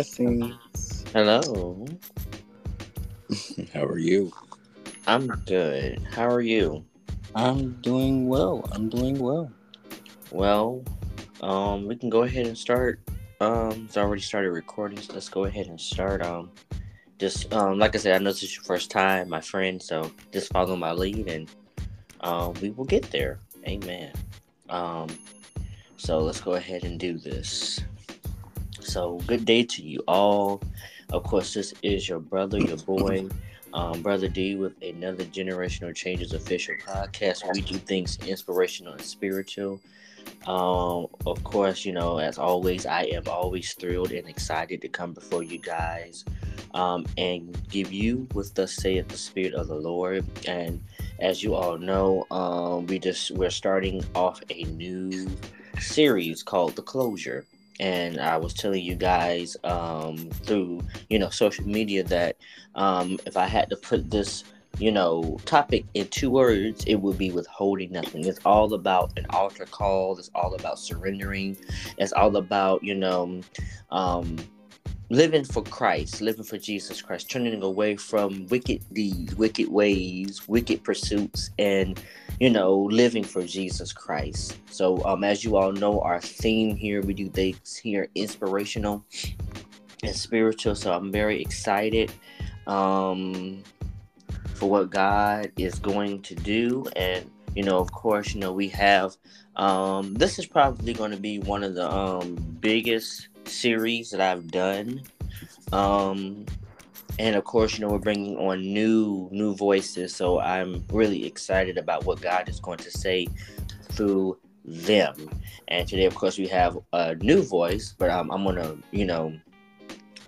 Blessings. Hello. How are you? I'm good. How are you? I'm doing well. I'm doing well. Well, um, we can go ahead and start. Um, it's already started recording, so let's go ahead and start. Um, just um, like I said, I know this is your first time, my friend, so just follow my lead, and um, we will get there. Amen. Um, so let's go ahead and do this. So, good day to you all. Of course, this is your brother, your boy, um, Brother D, with another Generational Changers official podcast. We do things inspirational and spiritual. Um, of course, you know, as always, I am always thrilled and excited to come before you guys um, and give you what thus saith the Spirit of the Lord. And as you all know, um, we just we're starting off a new series called The Closure and I was telling you guys um, through you know social media that um, if I had to put this you know topic in two words, it would be withholding nothing. It's all about an altar call. It's all about surrendering. It's all about you know. Um, living for Christ, living for Jesus Christ, turning away from wicked deeds, wicked ways, wicked pursuits, and you know, living for Jesus Christ. So, um, as you all know, our theme here, we do things here inspirational and spiritual. So, I'm very excited um, for what God is going to do. And, you know, of course, you know, we have um, this is probably going to be one of the um, biggest series that I've done. Um, and of course you know we're bringing on new new voices so i'm really excited about what god is going to say through them and today of course we have a new voice but um, i'm gonna you know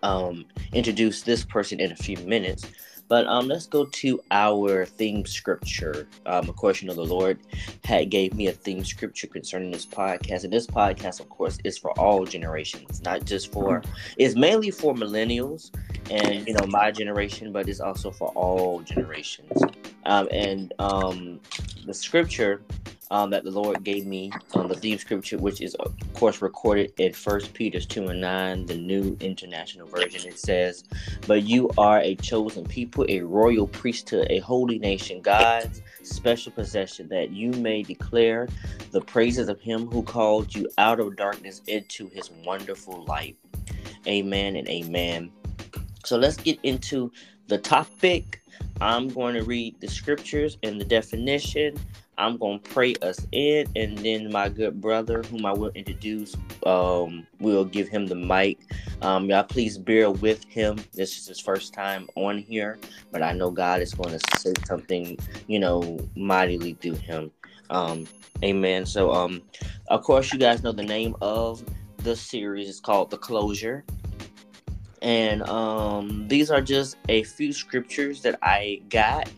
um, introduce this person in a few minutes but um, let's go to our theme scripture. Um, of course, you know the Lord had gave me a theme scripture concerning this podcast, and this podcast, of course, is for all generations, not just for. It's mainly for millennials and you know my generation, but it's also for all generations. Um, and um, the scripture um, that the Lord gave me um, the theme scripture, which is of course recorded in First Peter two and nine, the New International Version. It says, "But you are a chosen people, a royal priesthood, a holy nation, God's special possession, that you may declare the praises of Him who called you out of darkness into His wonderful light." Amen and amen. So let's get into the topic. I'm going to read the scriptures and the definition. I'm going to pray us in, and then my good brother, whom I will introduce, um, will give him the mic. Um, y'all, please bear with him. This is his first time on here, but I know God is going to say something, you know, mightily through him. Um, amen. So, um, of course, you guys know the name of the series is called The Closure. And um, these are just a few scriptures that I got.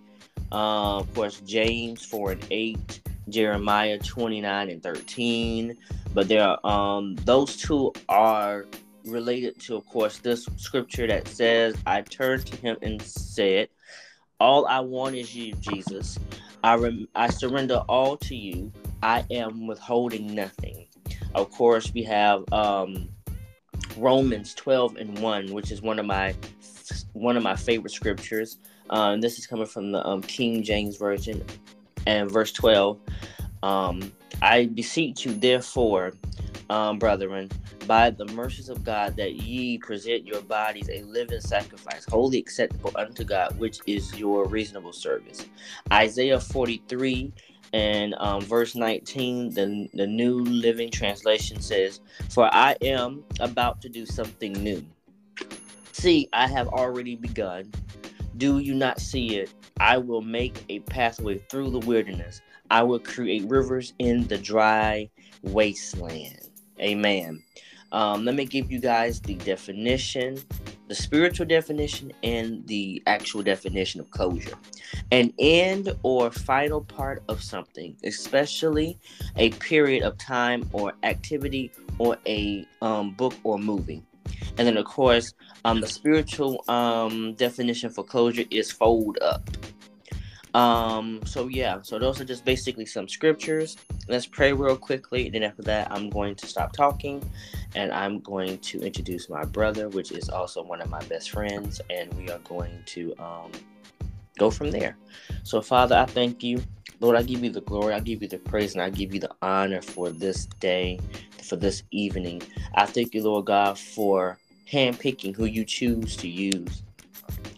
Uh, of course, James 4 and 8, Jeremiah 29 and 13. But there are um, those two are related to, of course, this scripture that says, I turned to him and said, All I want is you, Jesus. I, rem- I surrender all to you. I am withholding nothing. Of course, we have um, Romans 12 and 1, which is one of my one of my favorite scriptures. Um, this is coming from the um, King James Version, and verse 12. Um, I beseech you, therefore, um, brethren, by the mercies of God, that ye present your bodies a living sacrifice, wholly acceptable unto God, which is your reasonable service. Isaiah 43 and um, verse 19, the, the New Living Translation says, For I am about to do something new. See, I have already begun. Do you not see it? I will make a pathway through the wilderness. I will create rivers in the dry wasteland. Amen. Um, let me give you guys the definition the spiritual definition and the actual definition of closure. An end or final part of something, especially a period of time or activity or a um, book or movie. And then, of course, um, the spiritual um, definition for closure is fold up. Um, so yeah, so those are just basically some scriptures. Let's pray real quickly, and then after that, I'm going to stop talking and I'm going to introduce my brother, which is also one of my best friends, and we are going to um, go from there. So, Father, I thank you. Lord, I give you the glory, I give you the praise, and I give you the honor for this day, for this evening. I thank you, Lord God, for handpicking who you choose to use.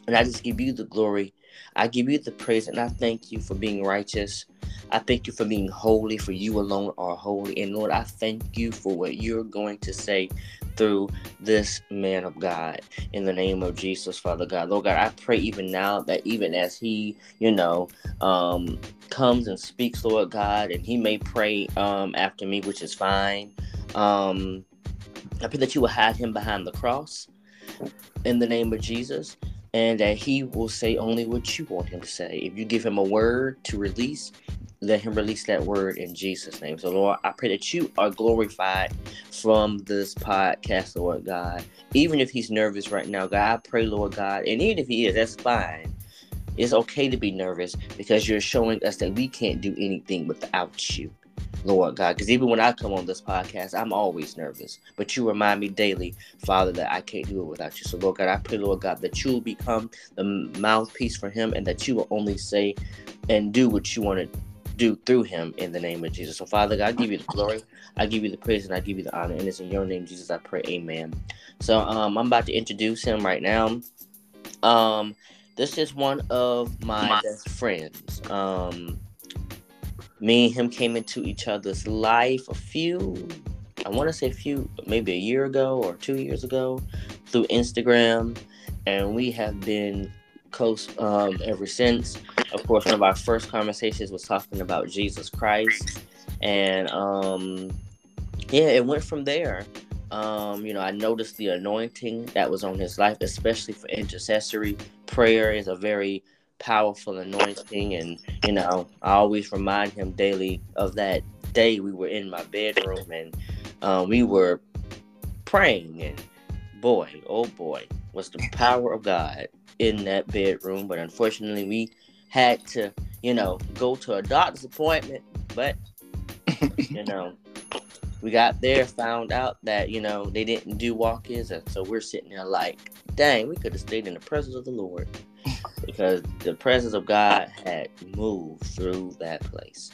And I just give you the glory. I give you the praise, and I thank you for being righteous. I thank you for being holy, for you alone are holy. And Lord, I thank you for what you're going to say through this man of God in the name of Jesus, Father God. Lord God, I pray even now that even as he, you know, um, comes and speaks, Lord God, and he may pray um, after me, which is fine. Um, I pray that you will hide him behind the cross in the name of Jesus and that he will say only what you want him to say. If you give him a word to release, let him release that word in Jesus' name. So, Lord, I pray that you are glorified from this podcast, Lord God. Even if he's nervous right now, God, I pray, Lord God, and even if he is, that's fine. It's okay to be nervous because you're showing us that we can't do anything without you. Lord God. Because even when I come on this podcast, I'm always nervous. But you remind me daily, Father, that I can't do it without you. So, Lord God, I pray, Lord God, that you will become the mouthpiece for him and that you will only say and do what you want to do through him in the name of Jesus. So, Father God, I give you the glory, I give you the praise, and I give you the honor. And it's in your name, Jesus, I pray. Amen. So, um, I'm about to introduce him right now. Um, this is one of my best friends. Um, me and him came into each other's life a few, I want to say a few, maybe a year ago or two years ago through Instagram. And we have been close um, ever since. Of course, one of our first conversations was talking about Jesus Christ. And um, yeah, it went from there. Um, you know, I noticed the anointing that was on his life, especially for intercessory prayer, is a very powerful anointing. And, you know, I always remind him daily of that day we were in my bedroom and um, we were praying. And boy, oh boy, was the power of God in that bedroom. But unfortunately, we had to, you know, go to a doctor's appointment. But, you know, we got there, found out that, you know, they didn't do walk ins. And so we're sitting there like, dang, we could have stayed in the presence of the Lord because the presence of God had moved through that place.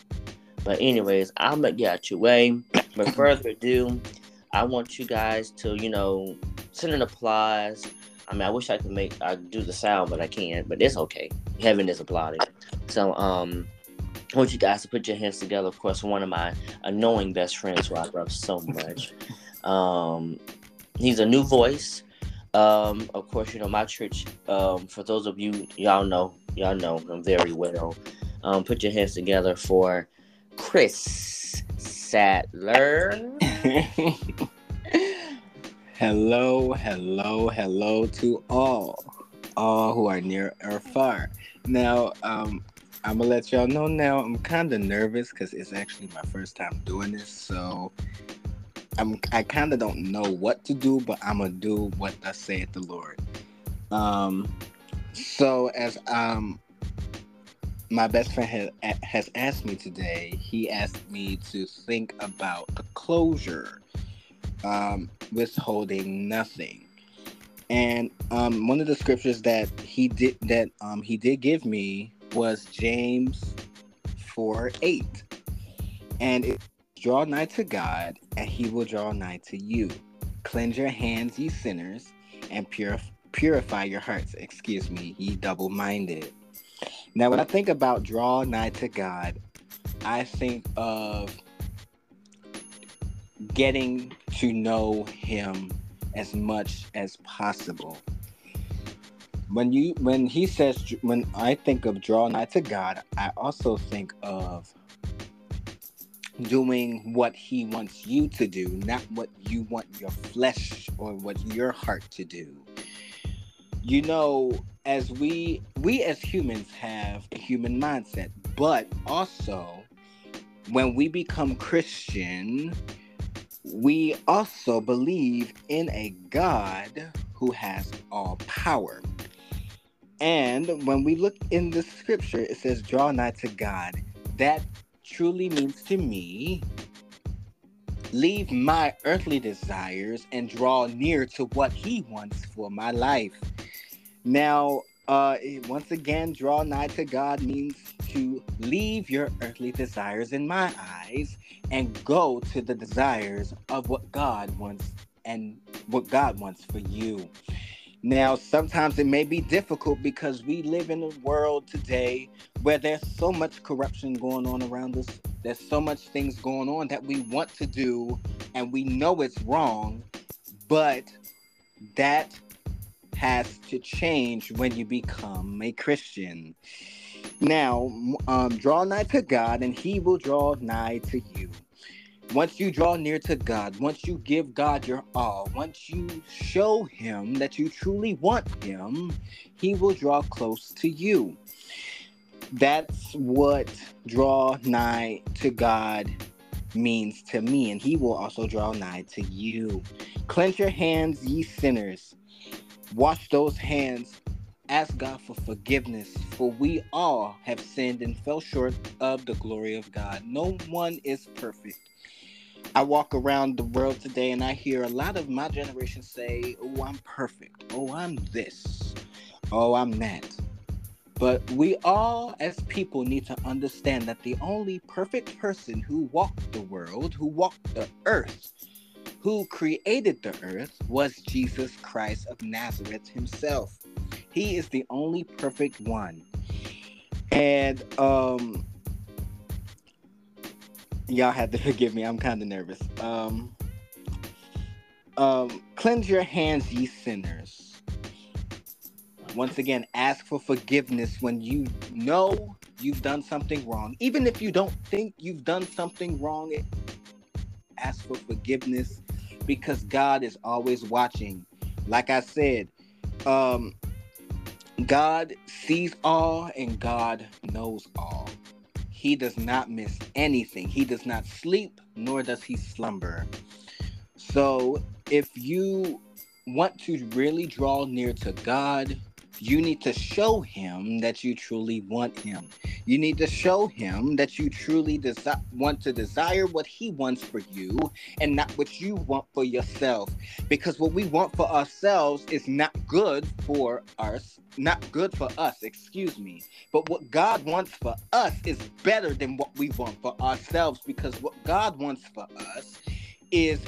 But anyways, I'm gonna get out your way. But further ado, I want you guys to, you know, send an applause. I mean, I wish I could make I do the sound, but I can't. But it's okay. Heaven is applauding. So, um, I want you guys to put your hands together. Of course, one of my annoying best friends who I love so much. Um, he's a new voice. Um, of course, you know my church. Um, for those of you y'all know, y'all know him very well. Um, put your hands together for Chris Saddler. hello, hello, hello to all, all who are near or far. Now, um, I'm gonna let y'all know now. I'm kind of nervous because it's actually my first time doing this, so I'm I kind of don't know what to do, but I'm gonna do what I say the Lord. Um, so as um my best friend has, has asked me today, he asked me to think about the closure, um, withholding nothing. And um, one of the scriptures that he did that um, he did give me was James four eight, and it Draw nigh to God, and he will draw nigh to you. Cleanse your hands, ye sinners, and purif- purify your hearts. Excuse me, ye double minded. Now, when I think about draw nigh to God, I think of getting to know him as much as possible. When you when he says when I think of draw nigh to God, I also think of doing what he wants you to do, not what you want your flesh or what your heart to do. You know, as we we as humans have a human mindset, but also when we become Christian, we also believe in a God who has all power. And when we look in the scripture, it says, Draw nigh to God. That truly means to me leave my earthly desires and draw near to what he wants for my life. Now, uh, once again, draw nigh to God means to leave your earthly desires in my eyes and go to the desires of what God wants and what God wants for you. Now, sometimes it may be difficult because we live in a world today where there's so much corruption going on around us. There's so much things going on that we want to do and we know it's wrong, but that has to change when you become a Christian. Now, um, draw nigh to God, and He will draw nigh to you. Once you draw near to God, once you give God your all, once you show Him that you truly want Him, He will draw close to you. That's what draw nigh to God means to me, and He will also draw nigh to you. Cleanse your hands, ye sinners. Wash those hands. Ask God for forgiveness, for we all have sinned and fell short of the glory of God. No one is perfect. I walk around the world today and I hear a lot of my generation say, Oh, I'm perfect. Oh, I'm this. Oh, I'm that. But we all, as people, need to understand that the only perfect person who walked the world, who walked the earth, who created the earth, was Jesus Christ of Nazareth himself. He is the only perfect one. And um y'all have to forgive me. I'm kind of nervous. Um, um, cleanse your hands, ye sinners. Once again, ask for forgiveness when you know you've done something wrong. Even if you don't think you've done something wrong, ask for forgiveness because God is always watching. Like I said, um, God sees all and God knows all. He does not miss anything. He does not sleep, nor does he slumber. So, if you want to really draw near to God, you need to show him that you truly want him. You need to show him that you truly desi- want to desire what he wants for you and not what you want for yourself. Because what we want for ourselves is not good for us, not good for us, excuse me. But what God wants for us is better than what we want for ourselves because what God wants for us is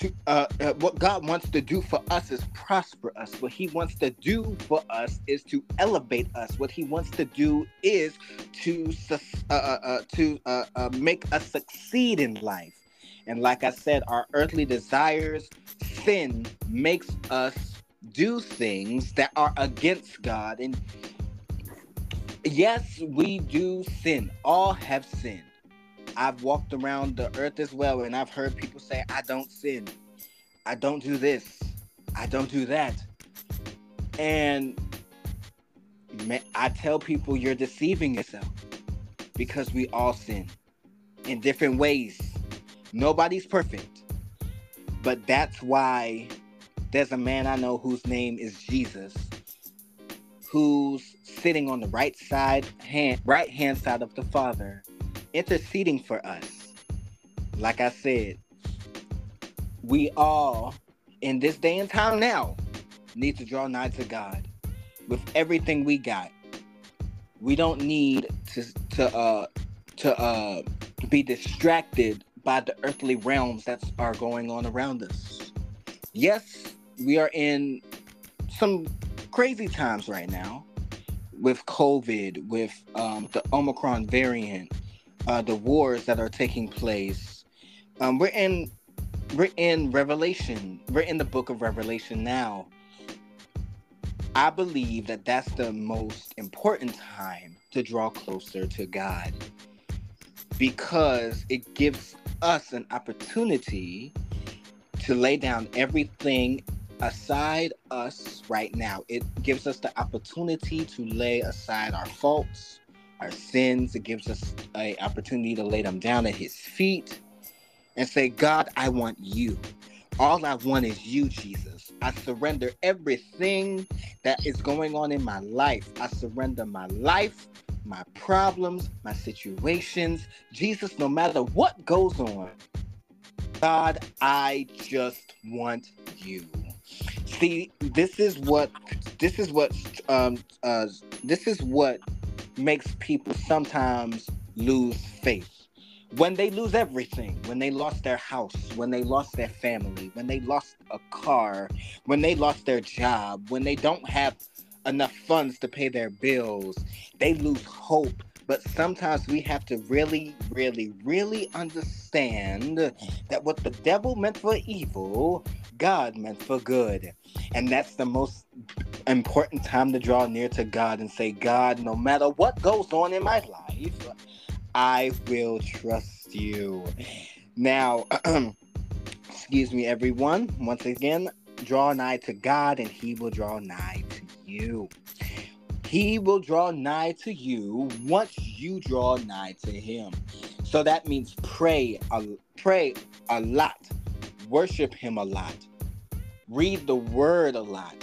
to uh, uh, what God wants to do for us is prosper us. What He wants to do for us is to elevate us. What He wants to do is to uh, uh, uh, to uh, make us succeed in life. And like I said, our earthly desires, sin makes us do things that are against God. And yes, we do sin. All have sinned. I've walked around the earth as well, and I've heard people say, I don't sin. I don't do this. I don't do that. And I tell people you're deceiving yourself because we all sin in different ways. Nobody's perfect. But that's why there's a man I know whose name is Jesus who's sitting on the right side hand right hand side of the Father interceding for us. Like I said, we all, in this day and time now, need to draw nigh to God with everything we got. We don't need to to uh to uh be distracted by the earthly realms that are going on around us. Yes, we are in some crazy times right now with COVID, with um, the Omicron variant, uh, the wars that are taking place. Um, we're in we're in Revelation. We're in the book of Revelation now. I believe that that's the most important time to draw closer to God because it gives us an opportunity to lay down everything aside us right now. It gives us the opportunity to lay aside our faults, our sins. It gives us an opportunity to lay them down at His feet and say, God, I want you. All I want is you, Jesus. I surrender everything that is going on in my life. I surrender my life, my problems, my situations. Jesus, no matter what goes on, God, I just want you. See, this is what this is what um uh this is what makes people sometimes lose faith. When they lose everything, when they lost their house, when they lost their family, when they lost a car, when they lost their job, when they don't have enough funds to pay their bills, they lose hope but sometimes we have to really, really, really understand that what the devil meant for evil, God meant for good. And that's the most important time to draw near to God and say, God, no matter what goes on in my life, I will trust you. Now, excuse me, everyone. Once again, draw nigh to God and he will draw nigh to you. He will draw nigh to you once you draw nigh to him. So that means pray, a, pray a lot, worship him a lot, read the word a lot.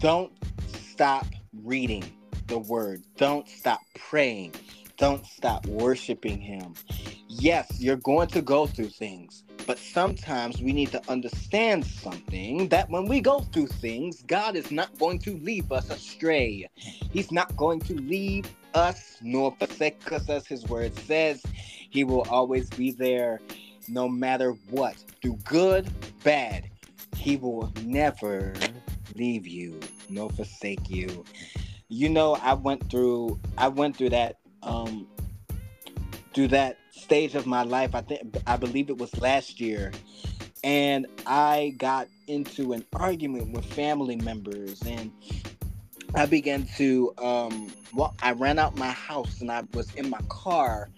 Don't stop reading the word. Don't stop praying. Don't stop worshiping him. Yes, you're going to go through things. But sometimes we need to understand something that when we go through things, God is not going to leave us astray. He's not going to leave us nor forsake us, as His word says. He will always be there no matter what. Do good, bad. He will never leave you nor forsake you. You know, I went through I went through that um through that stage of my life. I think I believe it was last year, and I got into an argument with family members, and I began to um, well, I ran out my house, and I was in my car,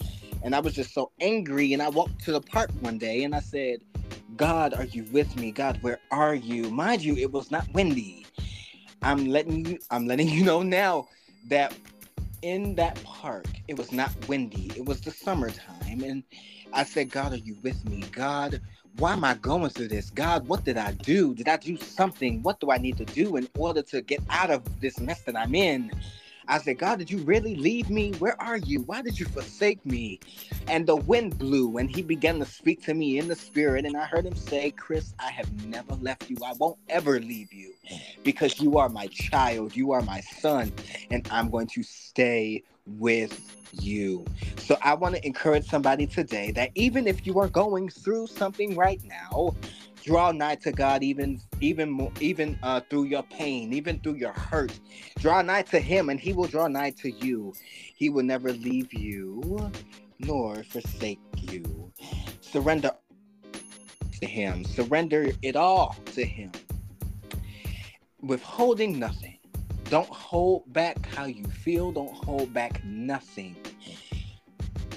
and I was just so angry, and I walked to the park one day, and I said. God, are you with me? God, where are you? Mind you, it was not windy. I'm letting you I'm letting you know now that in that park, it was not windy. It was the summertime. And I said, God, are you with me? God, why am I going through this? God, what did I do? Did I do something? What do I need to do in order to get out of this mess that I'm in? I said, God, did you really leave me? Where are you? Why did you forsake me? And the wind blew, and he began to speak to me in the spirit. And I heard him say, Chris, I have never left you. I won't ever leave you because you are my child. You are my son, and I'm going to stay with you. So I want to encourage somebody today that even if you are going through something right now, draw nigh to God even even more even uh, through your pain, even through your hurt. Draw nigh to him and he will draw nigh to you. He will never leave you nor forsake you. Surrender to him. Surrender it all to him. Withholding nothing. Don't hold back how you feel. Don't hold back nothing.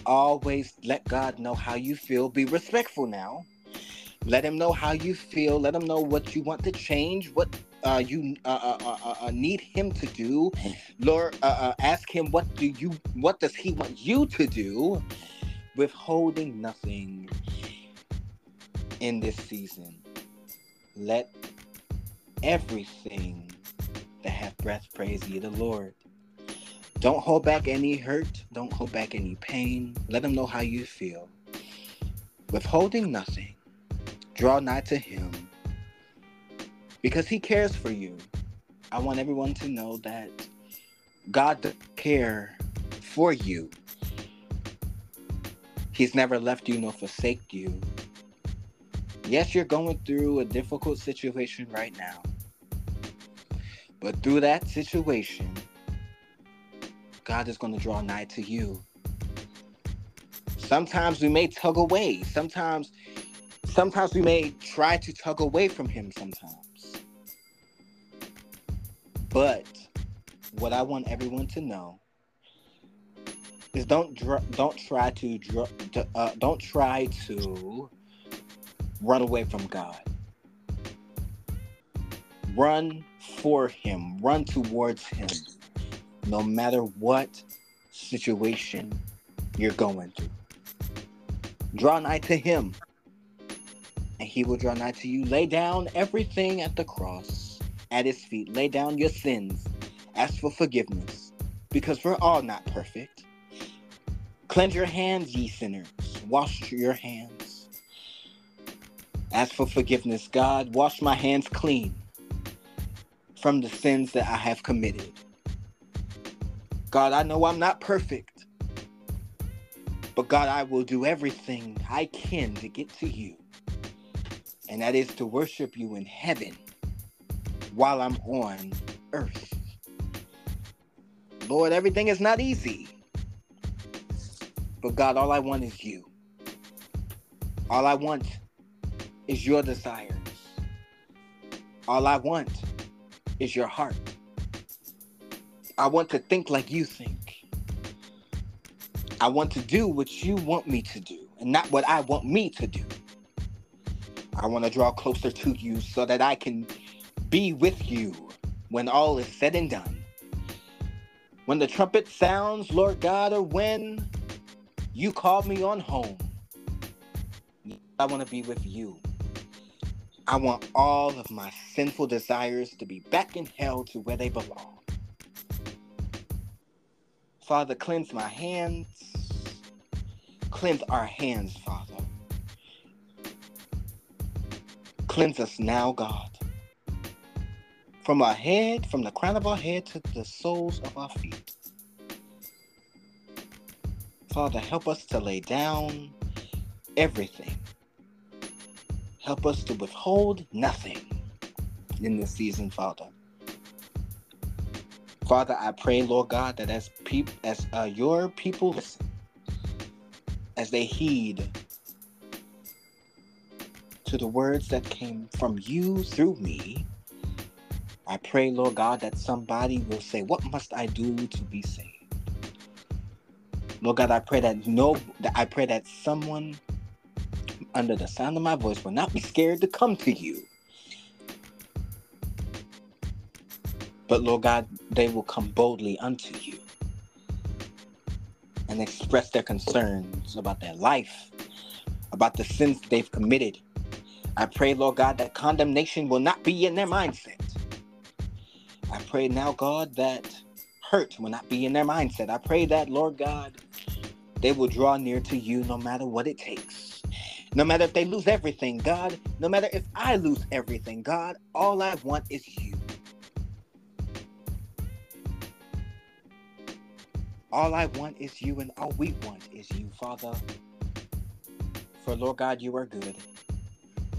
Always let God know how you feel. Be respectful now let him know how you feel. Let him know what you want to change, what uh, you uh, uh, uh, uh need him to do. Lord, uh, ask him what do you, what does he want you to do, withholding nothing in this season. Let everything that have breath praise ye the Lord. Don't hold back any hurt. Don't hold back any pain. Let him know how you feel. Withholding nothing Draw nigh to him because he cares for you. I want everyone to know that God does care for you. He's never left you nor forsake you. Yes, you're going through a difficult situation right now. But through that situation, God is going to draw nigh to you. Sometimes we may tug away. Sometimes sometimes we may try to tug away from him sometimes. But what I want everyone to know is don't dr- don't try to dr- uh, don't try to run away from God. Run for him, run towards him no matter what situation you're going through. Draw nigh to him and he will draw nigh to you. Lay down everything at the cross, at his feet. Lay down your sins. Ask for forgiveness, because we're all not perfect. Cleanse your hands, ye sinners. Wash your hands. Ask for forgiveness, God. Wash my hands clean from the sins that I have committed. God, I know I'm not perfect, but God, I will do everything I can to get to you. And that is to worship you in heaven while I'm on earth. Lord, everything is not easy. But God, all I want is you. All I want is your desires. All I want is your heart. I want to think like you think. I want to do what you want me to do and not what I want me to do. I want to draw closer to you so that I can be with you when all is said and done. When the trumpet sounds, Lord God, or when you call me on home, I want to be with you. I want all of my sinful desires to be back in hell to where they belong. Father, cleanse my hands. Cleanse our hands, Father. Cleanse us now, God. From our head, from the crown of our head to the soles of our feet. Father, help us to lay down everything. Help us to withhold nothing in this season, Father. Father, I pray, Lord God, that as peop- as uh, your people listen, as they heed to the words that came from you through me, I pray, Lord God, that somebody will say, "What must I do to be saved?" Lord God, I pray that no, that I pray that someone under the sound of my voice will not be scared to come to you. But Lord God, they will come boldly unto you and express their concerns about their life, about the sins they've committed. I pray, Lord God, that condemnation will not be in their mindset. I pray now, God, that hurt will not be in their mindset. I pray that, Lord God, they will draw near to you no matter what it takes. No matter if they lose everything, God, no matter if I lose everything, God, all I want is you. All I want is you, and all we want is you, Father. For Lord God, you are good.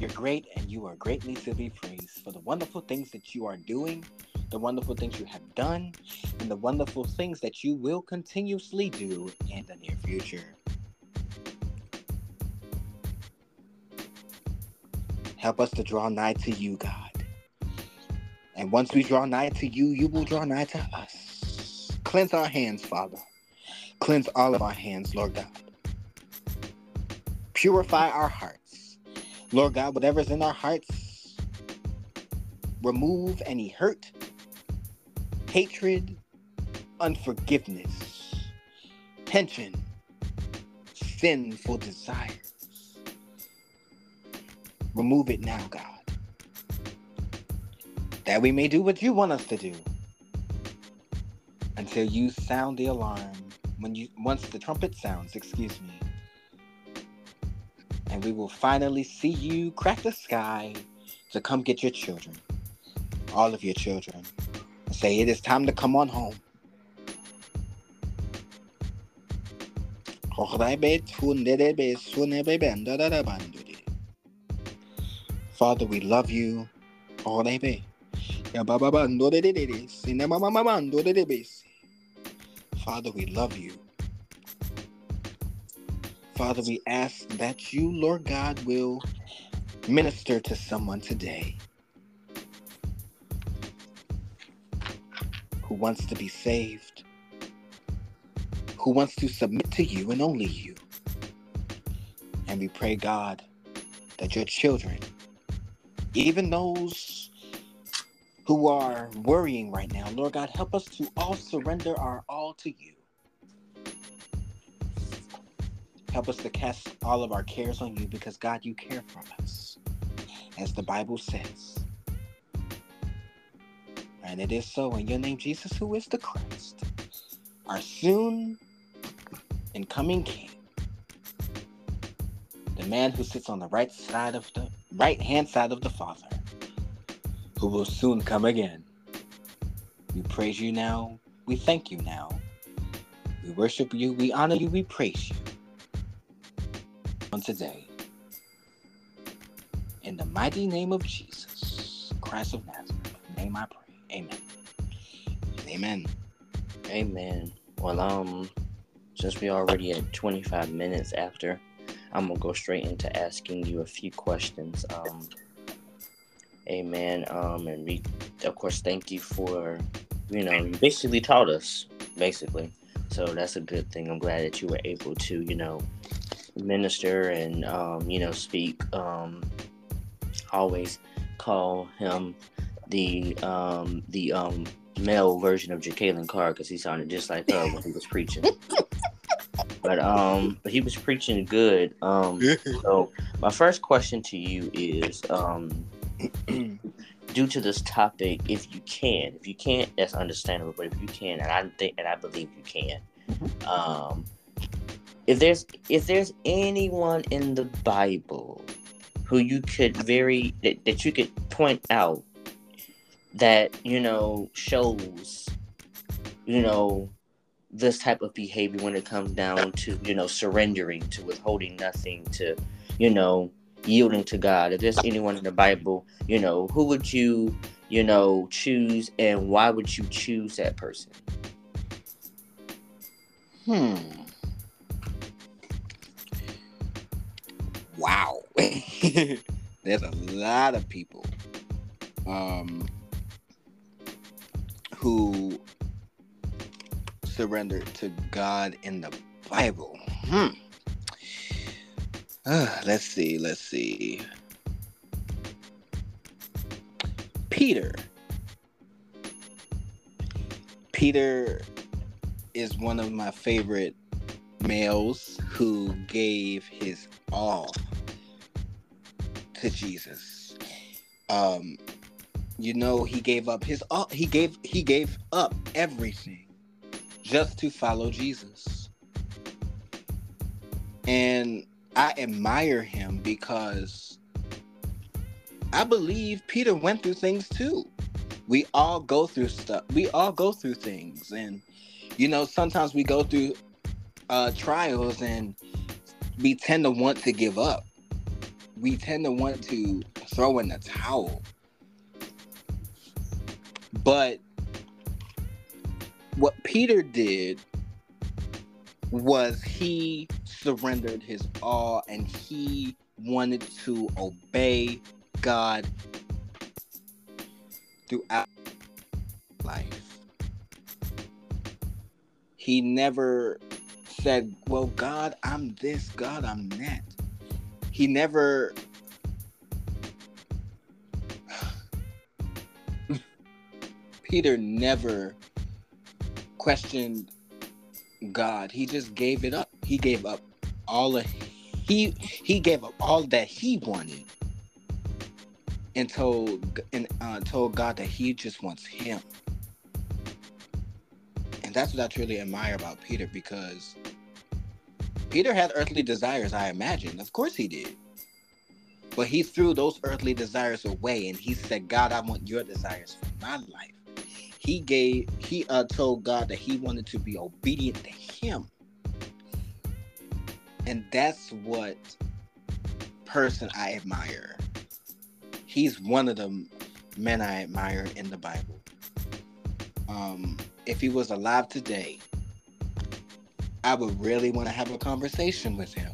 You're great, and you are greatly to be praised for the wonderful things that you are doing, the wonderful things you have done, and the wonderful things that you will continuously do in the near future. Help us to draw nigh to you, God. And once we draw nigh to you, you will draw nigh to us. Cleanse our hands, Father. Cleanse all of our hands, Lord God. Purify our hearts. Lord God, whatever's in our hearts, remove any hurt, hatred, unforgiveness, tension, sinful desires. Remove it now, God. That we may do what you want us to do until you sound the alarm when you once the trumpet sounds, excuse me. And we will finally see you crack the sky to come get your children. All of your children. And say it is time to come on home. Father, we love you. Father, we love you. Father, we ask that you, Lord God, will minister to someone today who wants to be saved, who wants to submit to you and only you. And we pray, God, that your children, even those who are worrying right now, Lord God, help us to all surrender our all to you. Help us to cast all of our cares on you because, God, you care for us, as the Bible says. And it is so in your name, Jesus, who is the Christ, our soon and coming King, the man who sits on the right side of the right hand side of the Father, who will soon come again. We praise you now. We thank you now. We worship you. We honor you. We praise you. On today, in the mighty name of Jesus, Christ of Nazareth, name I pray. Amen. Amen. Amen. Well, um, since we already at 25 minutes after, I'm gonna go straight into asking you a few questions. Um, amen. Um, and we, of course, thank you for, you know, you basically taught us, basically. So that's a good thing. I'm glad that you were able to, you know, minister and, um, you know, speak. Um, always call him the um the um male version of Jacqueline Carr because he sounded just like her when he was preaching. but um, but he was preaching good. Um, so my first question to you is um, due to this topic, if you can, if you can't, that's understandable. But if you can, and I think, and I believe you can, Mhm. um, if there's if there's anyone in the Bible who you could very that, that you could point out that you know shows you know this type of behavior when it comes down to you know surrendering to withholding nothing to you know yielding to god if there's anyone in the bible you know who would you you know choose and why would you choose that person Hmm. Wow. There's a lot of people um, who surrendered to God in the Bible. Hmm. Uh, let's see. Let's see. Peter. Peter is one of my favorite males who gave his all to Jesus. Um, you know, he gave up his all. He gave he gave up everything just to follow Jesus. And I admire him because I believe Peter went through things too. We all go through stuff. We all go through things and you know, sometimes we go through uh, trials and we tend to want to give up. We tend to want to throw in the towel. But what Peter did was he surrendered his all and he wanted to obey God throughout life he never said, Well, God, I'm this, God, I'm that. He never Peter never questioned God. He just gave it up. He gave up all of he he gave up all that he wanted and told and uh, told God that he just wants him and that's what I truly admire about Peter because Peter had earthly desires, I imagine. Of course he did. But he threw those earthly desires away and he said, God, I want your desires for my life. He gave, he uh, told God that he wanted to be obedient to him. And that's what person I admire. He's one of the men I admire in the Bible. Um, if he was alive today, I would really want to have a conversation with him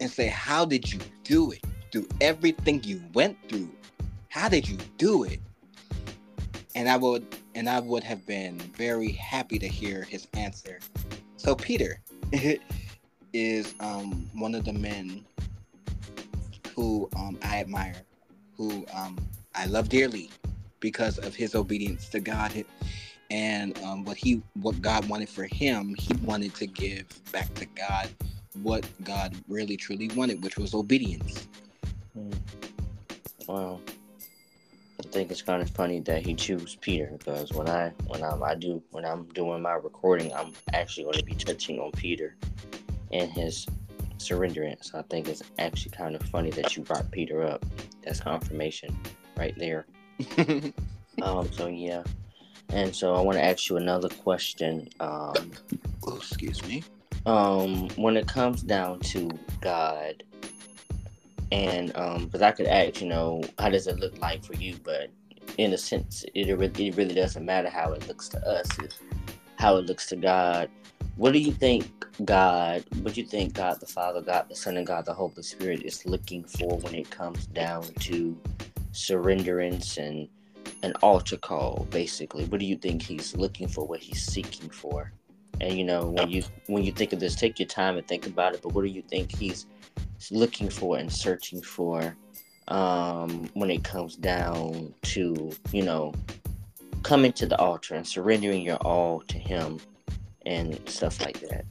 and say, How did you do it? Through everything you went through, how did you do it? And I would and I would have been very happy to hear his answer. So Peter is um, one of the men who um, I admire, who um, I love dearly because of his obedience to God and um, what he what God wanted for him. He wanted to give back to God what God really truly wanted, which was obedience. Wow. I think it's kind of funny that he chose Peter because when I when I'm I do when I'm doing my recording, I'm actually going to be touching on Peter and his surrenderance. I think it's actually kind of funny that you brought Peter up. That's confirmation right there. um, so yeah. And so I want to ask you another question. Um, oh, excuse me. Um, when it comes down to God, and um, because I could ask, you know, how does it look like for you? But in a sense, it really, it really doesn't matter how it looks to us. It's how it looks to God. What do you think God, what do you think God the Father, God the Son, and God the Holy Spirit is looking for when it comes down to surrenderance and an altar call, basically? What do you think He's looking for? What He's seeking for? And you know, when you when you think of this, take your time and think about it. But what do you think He's looking for and searching for um, when it comes down to you know coming to the altar and surrendering your all to Him and stuff like that?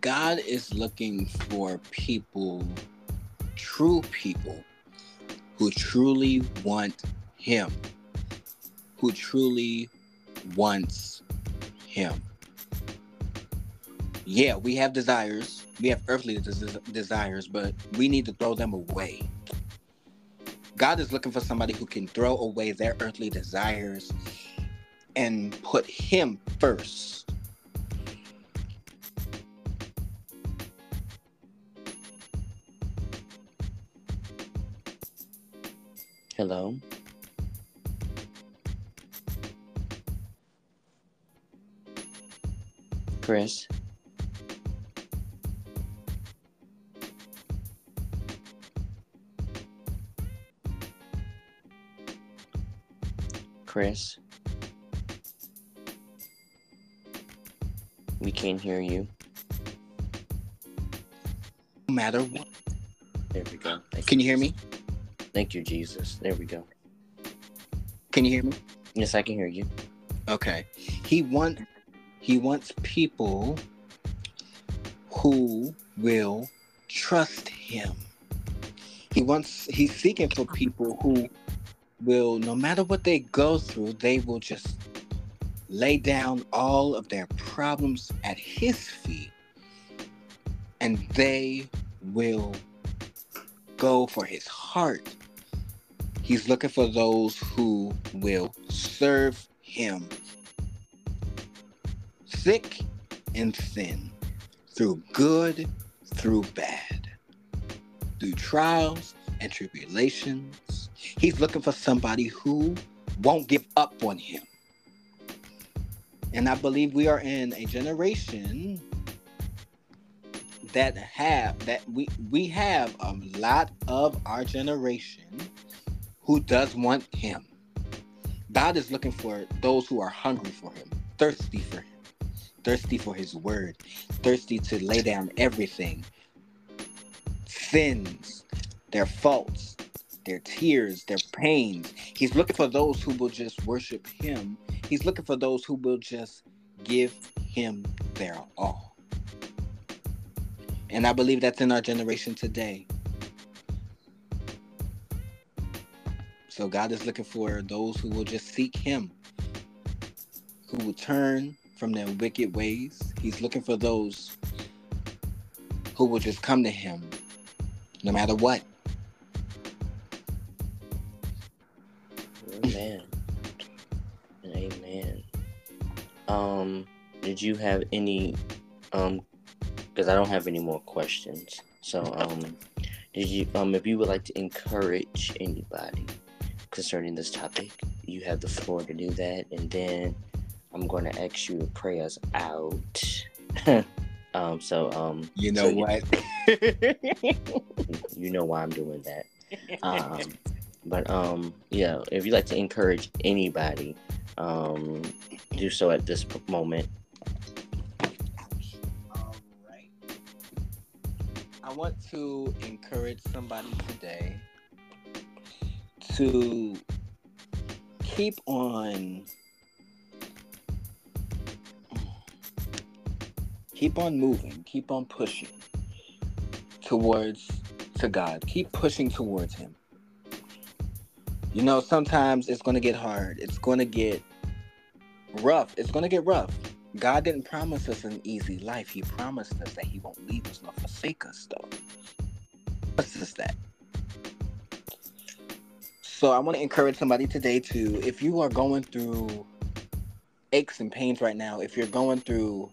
God is looking for people, true people, who truly want Him, who truly wants Him. Yeah, we have desires. We have earthly des- desires, but we need to throw them away. God is looking for somebody who can throw away their earthly desires and put Him first Hello. Chris. Chris. We can't hear you. No matter what. There we go. Thank Can you hear me? Thank you, Jesus. There we go. Can you hear me? Yes, I can hear you. Okay. He want he wants people who will trust him. He wants he's seeking for people who will no matter what they go through, they will just lay down all of their problems at his feet and they will go for his heart He's looking for those who will serve him thick and thin, through good, through bad, through trials and tribulations. He's looking for somebody who won't give up on him. And I believe we are in a generation that have that we we have a lot of our generation who does want him. God is looking for those who are hungry for him, thirsty for him, thirsty for his word, thirsty to lay down everything sins, their faults, their tears, their pains. He's looking for those who will just worship him. He's looking for those who will just give him their all. And I believe that's in our generation today. So God is looking for those who will just seek Him, who will turn from their wicked ways. He's looking for those who will just come to Him no matter what. Amen. Amen. Um, did you have any um because I don't have any more questions. So um did you um if you would like to encourage anybody concerning this topic, you have the floor to do that. And then I'm going to ask you to pray us out. um, so, um, you know so what? You, you know why I'm doing that. Um, but, um, yeah, if you'd like to encourage anybody, um, do so at this moment. All right. I want to encourage somebody today to keep on keep on moving, keep on pushing towards to God. Keep pushing towards him. You know, sometimes it's going to get hard. It's going to get rough. It's going to get rough. God didn't promise us an easy life. He promised us that He won't leave us nor forsake us, though. What's just that? So I want to encourage somebody today to, if you are going through aches and pains right now, if you're going through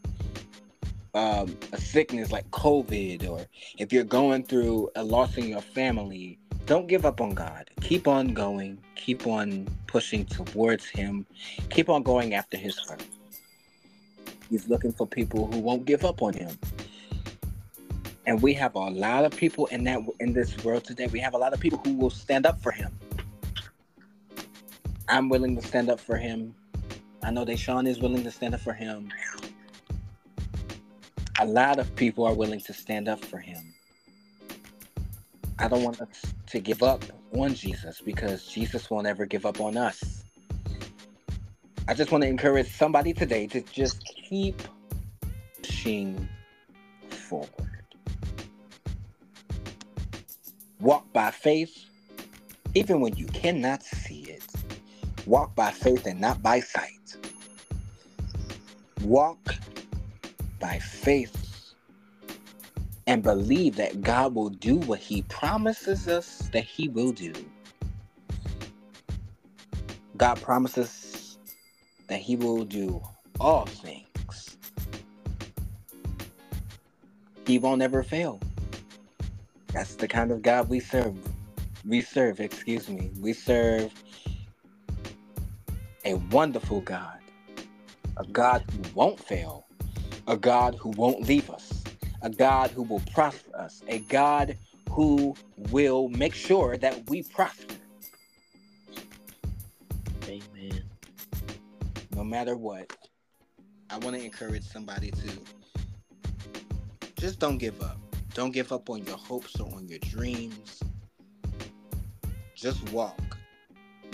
um, a sickness like COVID, or if you're going through a loss in your family, don't give up on God. Keep on going. Keep on pushing towards Him. Keep on going after His heart. He's looking for people who won't give up on Him. And we have a lot of people in that in this world today. We have a lot of people who will stand up for Him. I'm willing to stand up for Him. I know Deshaun is willing to stand up for Him. A lot of people are willing to stand up for Him. I don't want us to give up on Jesus because Jesus won't ever give up on us. I just want to encourage somebody today to just keep pushing forward. Walk by faith, even when you cannot see it. Walk by faith and not by sight. Walk by faith and believe that God will do what He promises us that He will do. God promises that He will do all things. He won't ever fail. That's the kind of God we serve. We serve, excuse me. We serve a wonderful God. A God who won't fail. A God who won't leave us a God who will prosper us, a God who will make sure that we prosper. Amen. No matter what, I want to encourage somebody to just don't give up. Don't give up on your hopes or on your dreams. Just walk.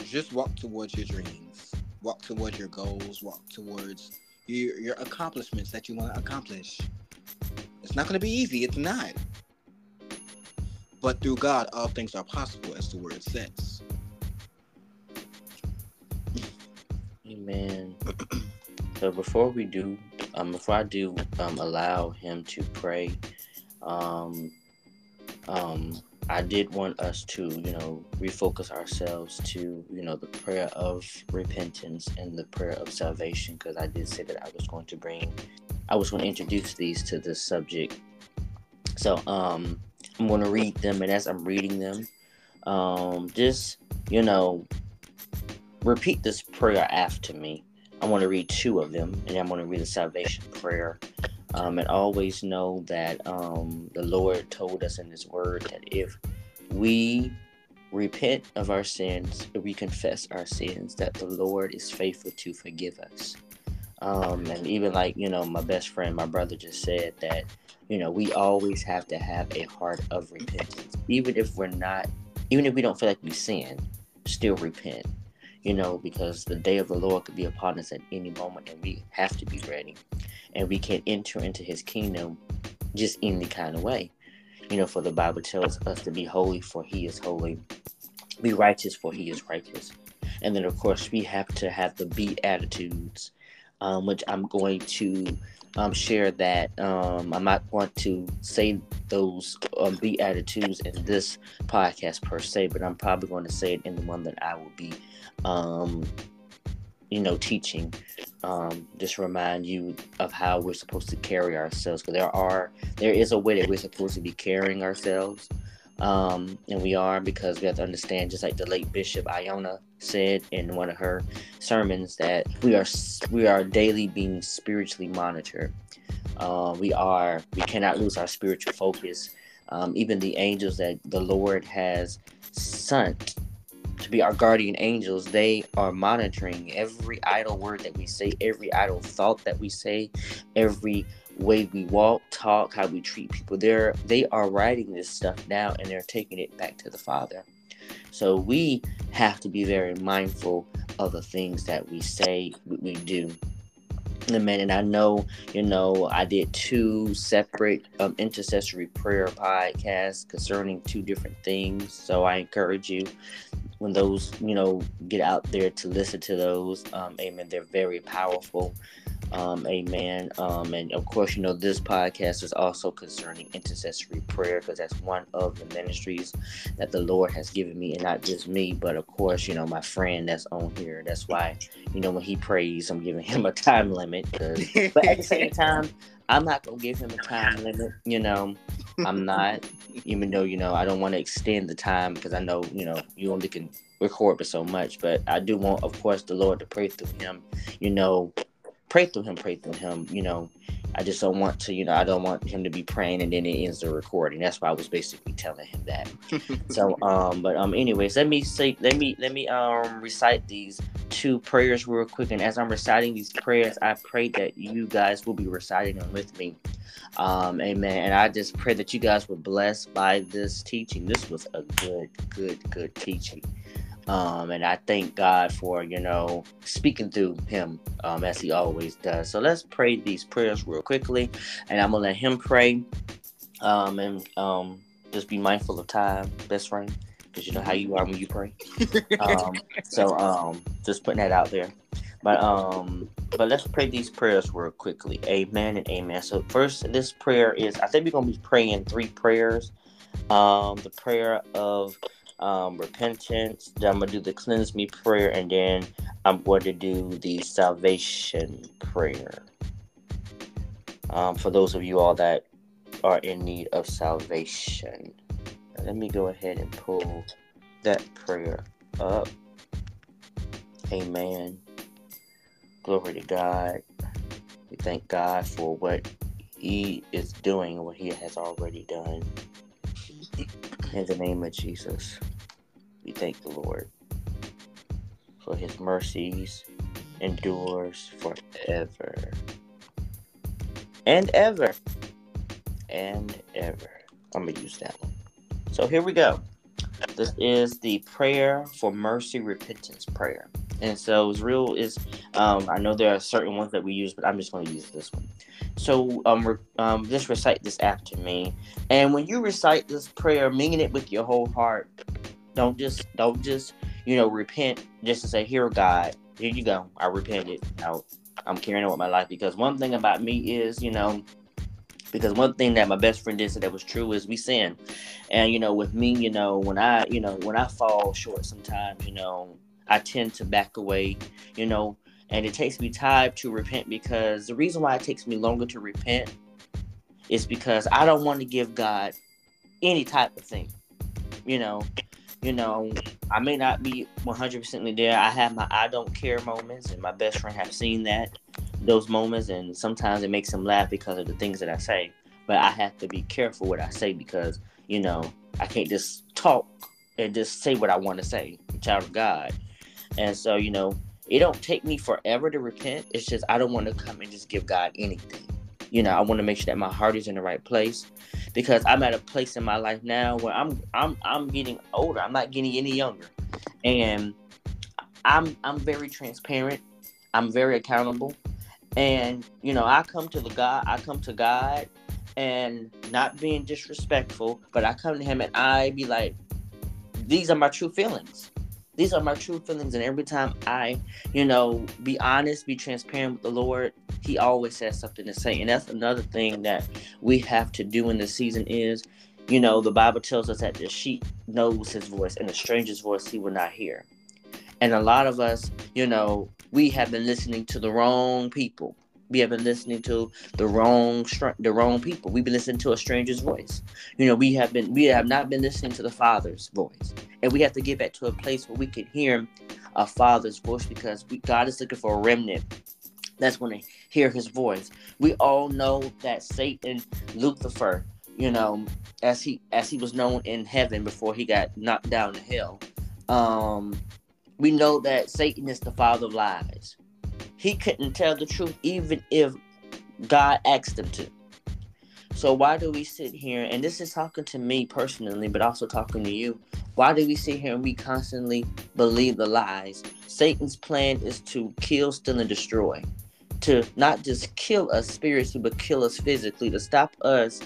Just walk towards your dreams. Walk towards your goals. Walk towards your, your accomplishments that you want to accomplish. It's not going to be easy. It's not. But through God, all things are possible, as the word says. Amen. so before we do, um, before I do um, allow him to pray, um, um, I did want us to, you know, refocus ourselves to, you know, the prayer of repentance and the prayer of salvation, because I did say that I was going to bring I was going to introduce these to this subject. So um, I'm going to read them, and as I'm reading them, um, just you know, repeat this prayer after me. I want to read two of them, and I'm going to read the salvation prayer. Um, and always know that um, the Lord told us in His Word that if we repent of our sins, if we confess our sins, that the Lord is faithful to forgive us. Um, and even like, you know, my best friend, my brother just said that, you know, we always have to have a heart of repentance. Even if we're not, even if we don't feel like we sin, still repent, you know, because the day of the Lord could be upon us at any moment and we have to be ready. And we can enter into his kingdom just any kind of way. You know, for the Bible tells us to be holy, for he is holy, be righteous, for he is righteous. And then, of course, we have to have the beatitudes um, which I'm going to um, share that. Um, I might want to say those um, beatitudes in this podcast per se, but I'm probably going to say it in the one that I will be, um, you know, teaching. Um, just remind you of how we're supposed to carry ourselves. Because there are, there is a way that we're supposed to be carrying ourselves. Um, and we are because we have to understand, just like the late Bishop Iona said in one of her sermons, that we are we are daily being spiritually monitored. Uh, we are we cannot lose our spiritual focus. Um, even the angels that the Lord has sent to be our guardian angels, they are monitoring every idle word that we say, every idle thought that we say, every way we walk, talk, how we treat people. They're they are writing this stuff down and they're taking it back to the Father. So we have to be very mindful of the things that we say, we do. Amen. And I know, you know, I did two separate um, intercessory prayer podcasts concerning two different things. So I encourage you when those, you know, get out there to listen to those. Um, amen. They're very powerful. Um, amen. Um, and of course, you know, this podcast is also concerning intercessory prayer because that's one of the ministries that the Lord has given me, and not just me, but of course, you know, my friend that's on here. That's why, you know, when he prays, I'm giving him a time limit. But at the same time, I'm not gonna give him a time limit. You know, I'm not, even though you know I don't want to extend the time because I know you know you only can record but so much. But I do want, of course, the Lord to pray through him. You know, pray through him, pray through him. You know, I just don't want to, you know, I don't want him to be praying and then it ends the recording. That's why I was basically telling him that. so, um, but um, anyways, let me say, let me let me um recite these two prayers real quick. And as I'm reciting these prayers, I pray that you guys will be reciting them with me. Um, amen. And I just pray that you guys were blessed by this teaching. This was a good, good, good teaching. Um, and I thank God for, you know, speaking through him um, as he always does. So let's pray these prayers real quickly. And I'm going to let him pray um, and um, just be mindful of time, best friend, because you know how you are when you pray. um, so um, just putting that out there. But um, but let's pray these prayers real quickly. Amen and amen. So first, this prayer is I think we're gonna be praying three prayers. Um, the prayer of um, repentance. Then I'm gonna do the cleanse me prayer, and then I'm going to do the salvation prayer. Um, for those of you all that are in need of salvation, let me go ahead and pull that prayer up. Amen. Glory to God. We thank God for what He is doing, what He has already done. In the name of Jesus, we thank the Lord for his mercies endures forever and ever and ever. I'm going to use that one. So here we go. This is the prayer for mercy repentance prayer. And so it's real is um, I know there are certain ones that we use, but I'm just going to use this one. So um, re- um, just recite this after me. And when you recite this prayer, meaning it with your whole heart, don't just don't just you know repent just to say, "Here, God, here you go. I repented. Now I'm carrying on with my life." Because one thing about me is, you know, because one thing that my best friend did say that was true is we sin, and you know, with me, you know, when I, you know, when I fall short, sometimes, you know, I tend to back away, you know, and it takes me time to repent because the reason why it takes me longer to repent is because I don't want to give God any type of thing. You know, you know, I may not be 100% there. I have my I don't care moments, and my best friend have seen that, those moments, and sometimes it makes him laugh because of the things that I say. But I have to be careful what I say because, you know, I can't just talk and just say what I want to say, child of God. And so, you know, it don't take me forever to repent. It's just I don't want to come and just give God anything. You know, I want to make sure that my heart is in the right place because I'm at a place in my life now where I'm I'm I'm getting older. I'm not getting any younger. And I'm I'm very transparent. I'm very accountable. And you know, I come to the God, I come to God and not being disrespectful, but I come to him and I be like, these are my true feelings these are my true feelings and every time i you know be honest be transparent with the lord he always has something to say. And that's another thing that we have to do in this season is you know the bible tells us that the sheep knows his voice and the stranger's voice he will not hear. And a lot of us you know we have been listening to the wrong people we have been listening to the wrong the wrong people. We've been listening to a stranger's voice. You know, we have been we have not been listening to the Father's voice, and we have to get back to a place where we can hear a Father's voice because we, God is looking for a remnant. That's when they hear His voice. We all know that Satan, Lucifer, you know, as he as he was known in heaven before he got knocked down to hell. Um, we know that Satan is the father of lies he couldn't tell the truth even if God asked him to. So why do we sit here and this is talking to me personally, but also talking to you? Why do we sit here and we constantly believe the lies? Satan's plan is to kill, steal, and destroy. To not just kill us spiritually, but kill us physically, to stop us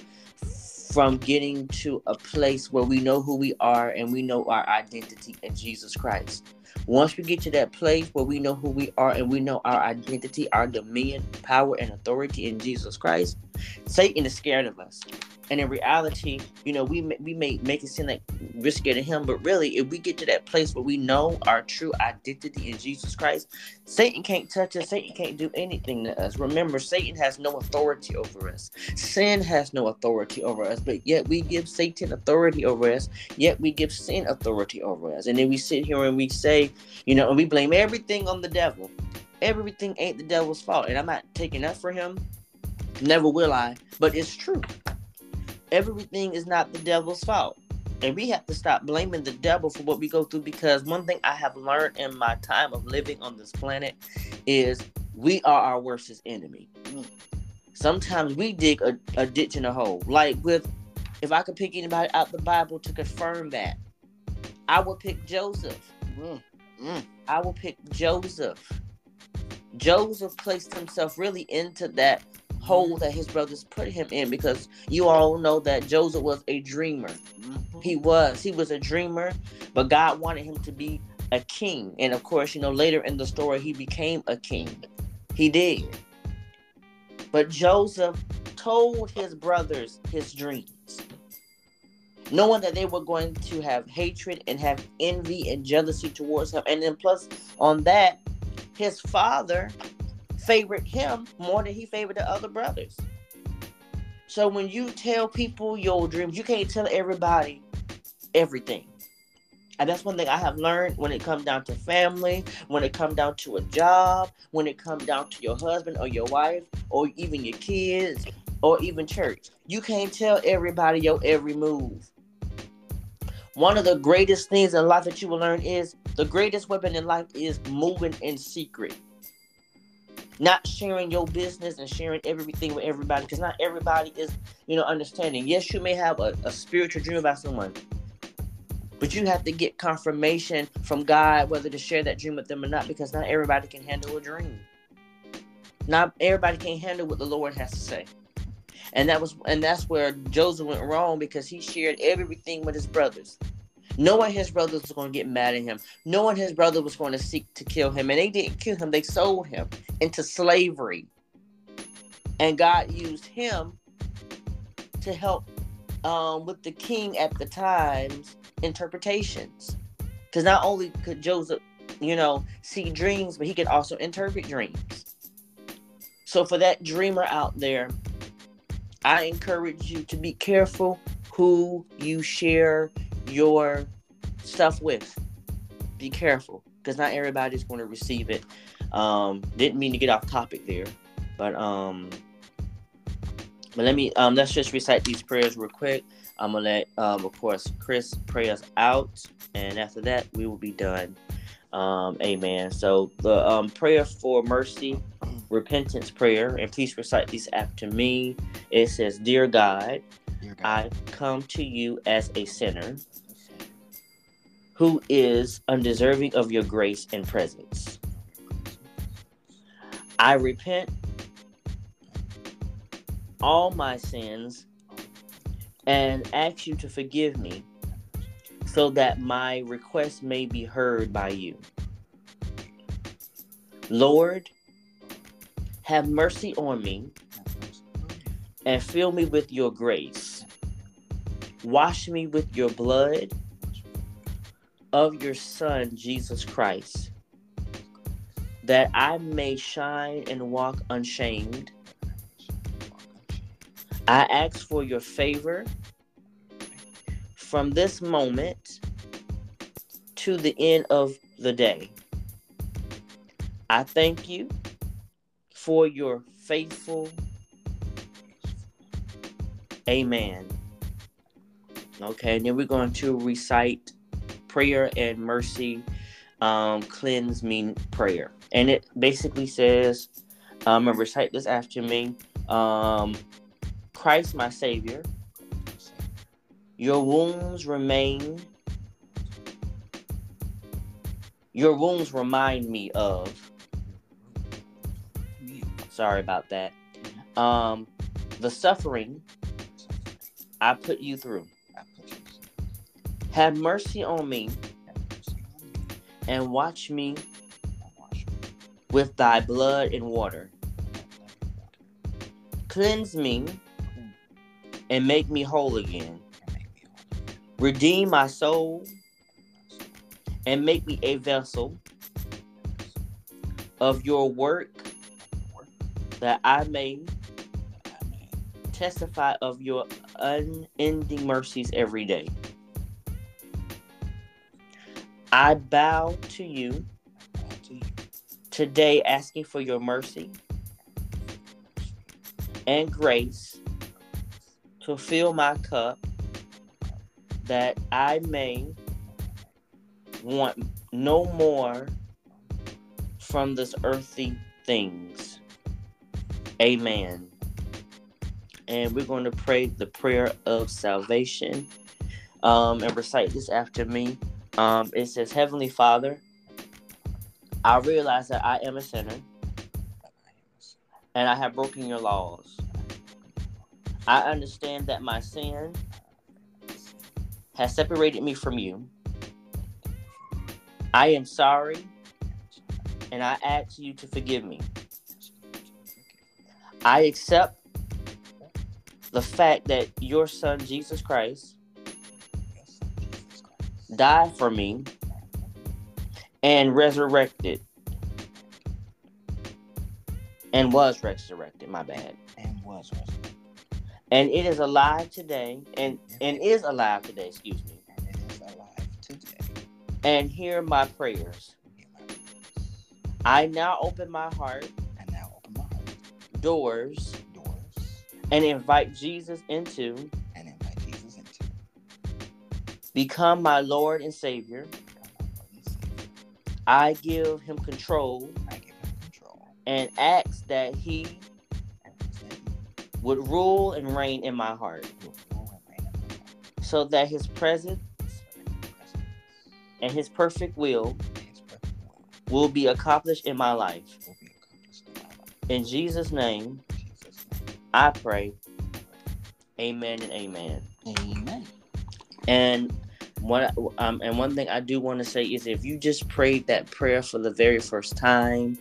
from getting to a place where we know who we are and we know our identity in Jesus Christ. Once we get to that place where we know who we are and we know our identity, our dominion, power, and authority in Jesus Christ, Satan is scared of us. And in reality, you know, we we may make it seem like we're scared of him, but really, if we get to that place where we know our true identity in Jesus Christ, Satan can't touch us. Satan can't do anything to us. Remember, Satan has no authority over us. Sin has no authority over us, but yet we give Satan authority over us. Yet we give sin authority over us. And then we sit here and we say, you know, and we blame everything on the devil. Everything ain't the devil's fault. And I'm not taking up for him. Never will I. But it's true everything is not the devil's fault. And we have to stop blaming the devil for what we go through because one thing I have learned in my time of living on this planet is we are our worstest enemy. Sometimes we dig a, a ditch in a hole. Like with, if I could pick anybody out the Bible to confirm that, I would pick Joseph. Mm. Mm. I will pick Joseph. Joseph placed himself really into that hole that his brothers put him in because you all know that Joseph was a dreamer. Mm-hmm. He was. He was a dreamer, but God wanted him to be a king. And of course, you know, later in the story, he became a king. He did. But Joseph told his brothers his dreams, knowing that they were going to have hatred and have envy and jealousy towards him. And then, plus, on that, his father favored him more than he favored the other brothers. So when you tell people your dreams, you can't tell everybody everything. And that's one thing I have learned when it comes down to family, when it comes down to a job, when it comes down to your husband or your wife, or even your kids, or even church. You can't tell everybody your every move. One of the greatest things in life that you will learn is the greatest weapon in life is moving in secret not sharing your business and sharing everything with everybody because not everybody is you know understanding. Yes you may have a, a spiritual dream about someone but you have to get confirmation from god whether to share that dream with them or not because not everybody can handle a dream. Not everybody can handle what the lord has to say. And that was and that's where joseph went wrong because he shared everything with his brothers knowing his brothers was going to get mad at him, knowing his brother was going to seek to kill him, and they didn't kill him, they sold him into slavery. And God used him to help um, with the king at the time's interpretations. Because not only could Joseph, you know, see dreams, but he could also interpret dreams. So for that dreamer out there, I encourage you to be careful who you share your stuff with. Be careful because not everybody's going to receive it. Um, didn't mean to get off topic there, but um, but let me um, let's just recite these prayers real quick. I'm gonna let um, of course Chris pray us out, and after that we will be done. Um, amen. So the um, prayer for mercy, repentance prayer, and please recite these after me. It says, "Dear God, Dear God. I come to you as a sinner." who is undeserving of your grace and presence. I repent all my sins and ask you to forgive me so that my request may be heard by you. Lord, have mercy on me and fill me with your grace. Wash me with your blood of your Son, Jesus Christ, that I may shine and walk unshamed. I ask for your favor from this moment to the end of the day. I thank you for your faithful. Amen. Okay, and then we're going to recite prayer and mercy um, cleanse me prayer. And it basically says, um, and recite this after me um, Christ, my Savior, your wounds remain, your wounds remind me of. Sorry about that. Um, the suffering I put you through. Have mercy on me and watch me with thy blood and water. Cleanse me and make me whole again. Redeem my soul and make me a vessel of your work that I may testify of your unending mercies every day. I bow to you today, asking for your mercy and grace to fill my cup that I may want no more from this earthly things. Amen. And we're going to pray the prayer of salvation um, and recite this after me. Um, it says, Heavenly Father, I realize that I am a sinner and I have broken your laws. I understand that my sin has separated me from you. I am sorry and I ask you to forgive me. I accept the fact that your son Jesus Christ died for me and resurrected and was resurrected, my bad. And was resurrected. And it is alive today and and is alive today, excuse me. And it is alive today. And hear my prayers. Hear my prayers. I now open my heart, And now open my heart, doors, doors, and invite Jesus into become my Lord and Savior. become my Lord and Savior. I give him control I give him control and ask that he and ask that he would rule and reign in my heart will rule and reign in my heart. so that his presence So that his presence and his perfect will and his perfect will be accomplished in my life. will be accomplished in my life. In Jesus' name, In Jesus' name. I pray. Amen and amen. Amen. And what um and one thing I do want to say is if you just prayed that prayer for the very first time,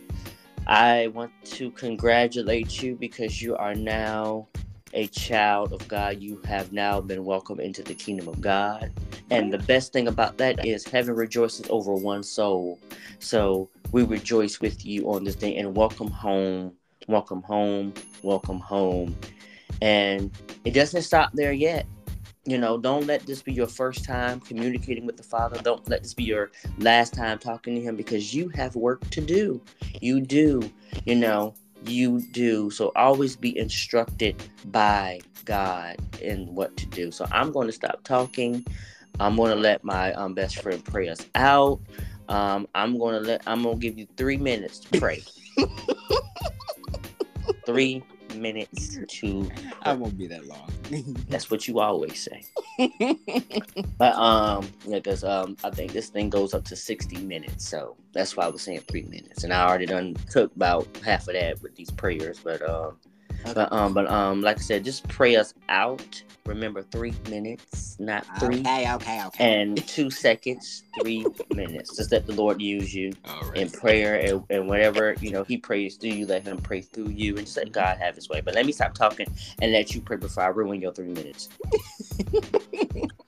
I want to congratulate you because you are now a child of God. You have now been welcomed into the kingdom of God. And the best thing about that is heaven rejoices over one soul. So we rejoice with you on this day and welcome home, welcome home, welcome home. And it doesn't stop there yet. You know, don't let this be your first time communicating with the Father. Don't let this be your last time talking to Him because you have work to do. You do, you know, you do. So always be instructed by God in what to do. So I'm going to stop talking. I'm going to let my um, best friend pray us out. Um, I'm going to let, I'm going to give you three minutes to pray. three minutes to I won't be that long. that's what you always say. But um, yeah, because um, I think this thing goes up to sixty minutes, so that's why I was saying three minutes, and I already done took about half of that with these prayers. But um, but um, but um, like I said, just pray us out. Remember, three minutes, not three, Okay, okay, okay. and two seconds, three minutes. Just let the Lord use you All right. in prayer and, and whatever you know He prays through you. Let Him pray through you, and just let God have His way. But let me stop talking and let you pray before I ruin your three minutes.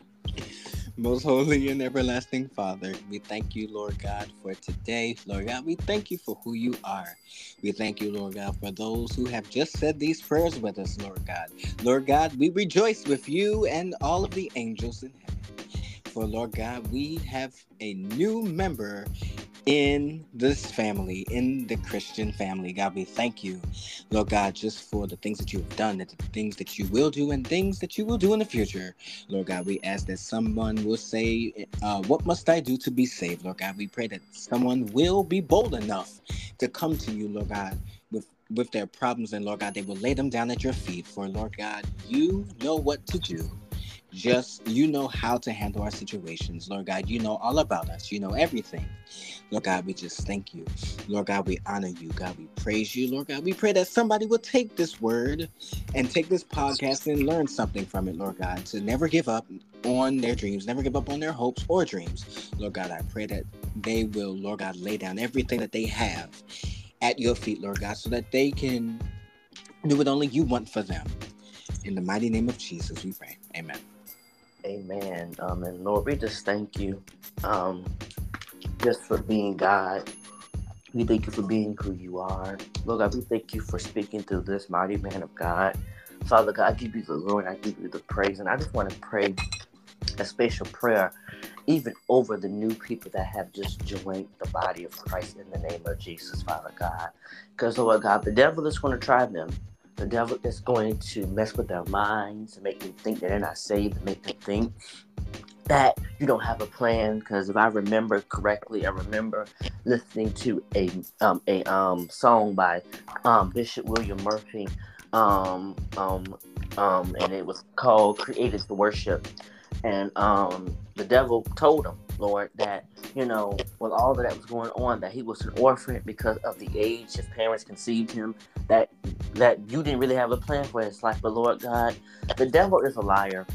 Most holy and everlasting Father, we thank you, Lord God, for today. Lord God, we thank you for who you are. We thank you, Lord God, for those who have just said these prayers with us, Lord God. Lord God, we rejoice with you and all of the angels in heaven. For, Lord God, we have a new member in this family, in the Christian family. God, we thank you, Lord God, just for the things that you have done, the things that you will do, and things that you will do in the future. Lord God, we ask that someone will say, uh, What must I do to be saved? Lord God, we pray that someone will be bold enough to come to you, Lord God, with, with their problems, and Lord God, they will lay them down at your feet. For Lord God, you know what to do. Just you know how to handle our situations. Lord God, you know all about us. You know everything. Lord God, we just thank you. Lord God, we honor you. God, we praise you. Lord God, we pray that somebody will take this word and take this podcast and learn something from it, Lord God, to never give up on their dreams, never give up on their hopes or dreams. Lord God, I pray that they will, Lord God, lay down everything that they have at your feet, Lord God, so that they can do what only you want for them. In the mighty name of Jesus, we pray. Amen. Amen. Um, and Lord, we just thank you um, just for being God. We thank you for being who you are. Lord God, we thank you for speaking through this mighty man of God. Father God, I give you the Lord, I give you the praise. And I just want to pray a special prayer even over the new people that have just joined the body of Christ in the name of Jesus, Father God. Because, Lord God, the devil is going to try them the devil is going to mess with their minds and make them think that they're not saved and make them think that you don't have a plan. Because if i remember correctly i remember listening to a um, a um, song by um, bishop william murphy um, um, um, and it was called created to worship. And um, the devil told him, Lord, that, you know, with all that was going on, that he was an orphan because of the age his parents conceived him, that that you didn't really have a plan for his life. But Lord God, the devil is a liar.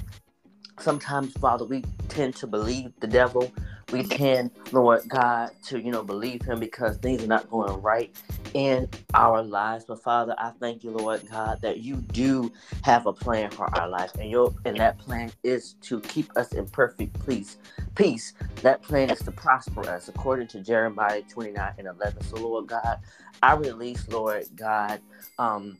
Sometimes, Father, we tend to believe the devil we can, Lord God, to, you know, believe him because things are not going right in our lives. But Father, I thank you, Lord God, that you do have a plan for our life. And your and that plan is to keep us in perfect peace. Peace. That plan is to prosper us according to Jeremiah 29 and 11. So Lord God, I release, Lord God, um,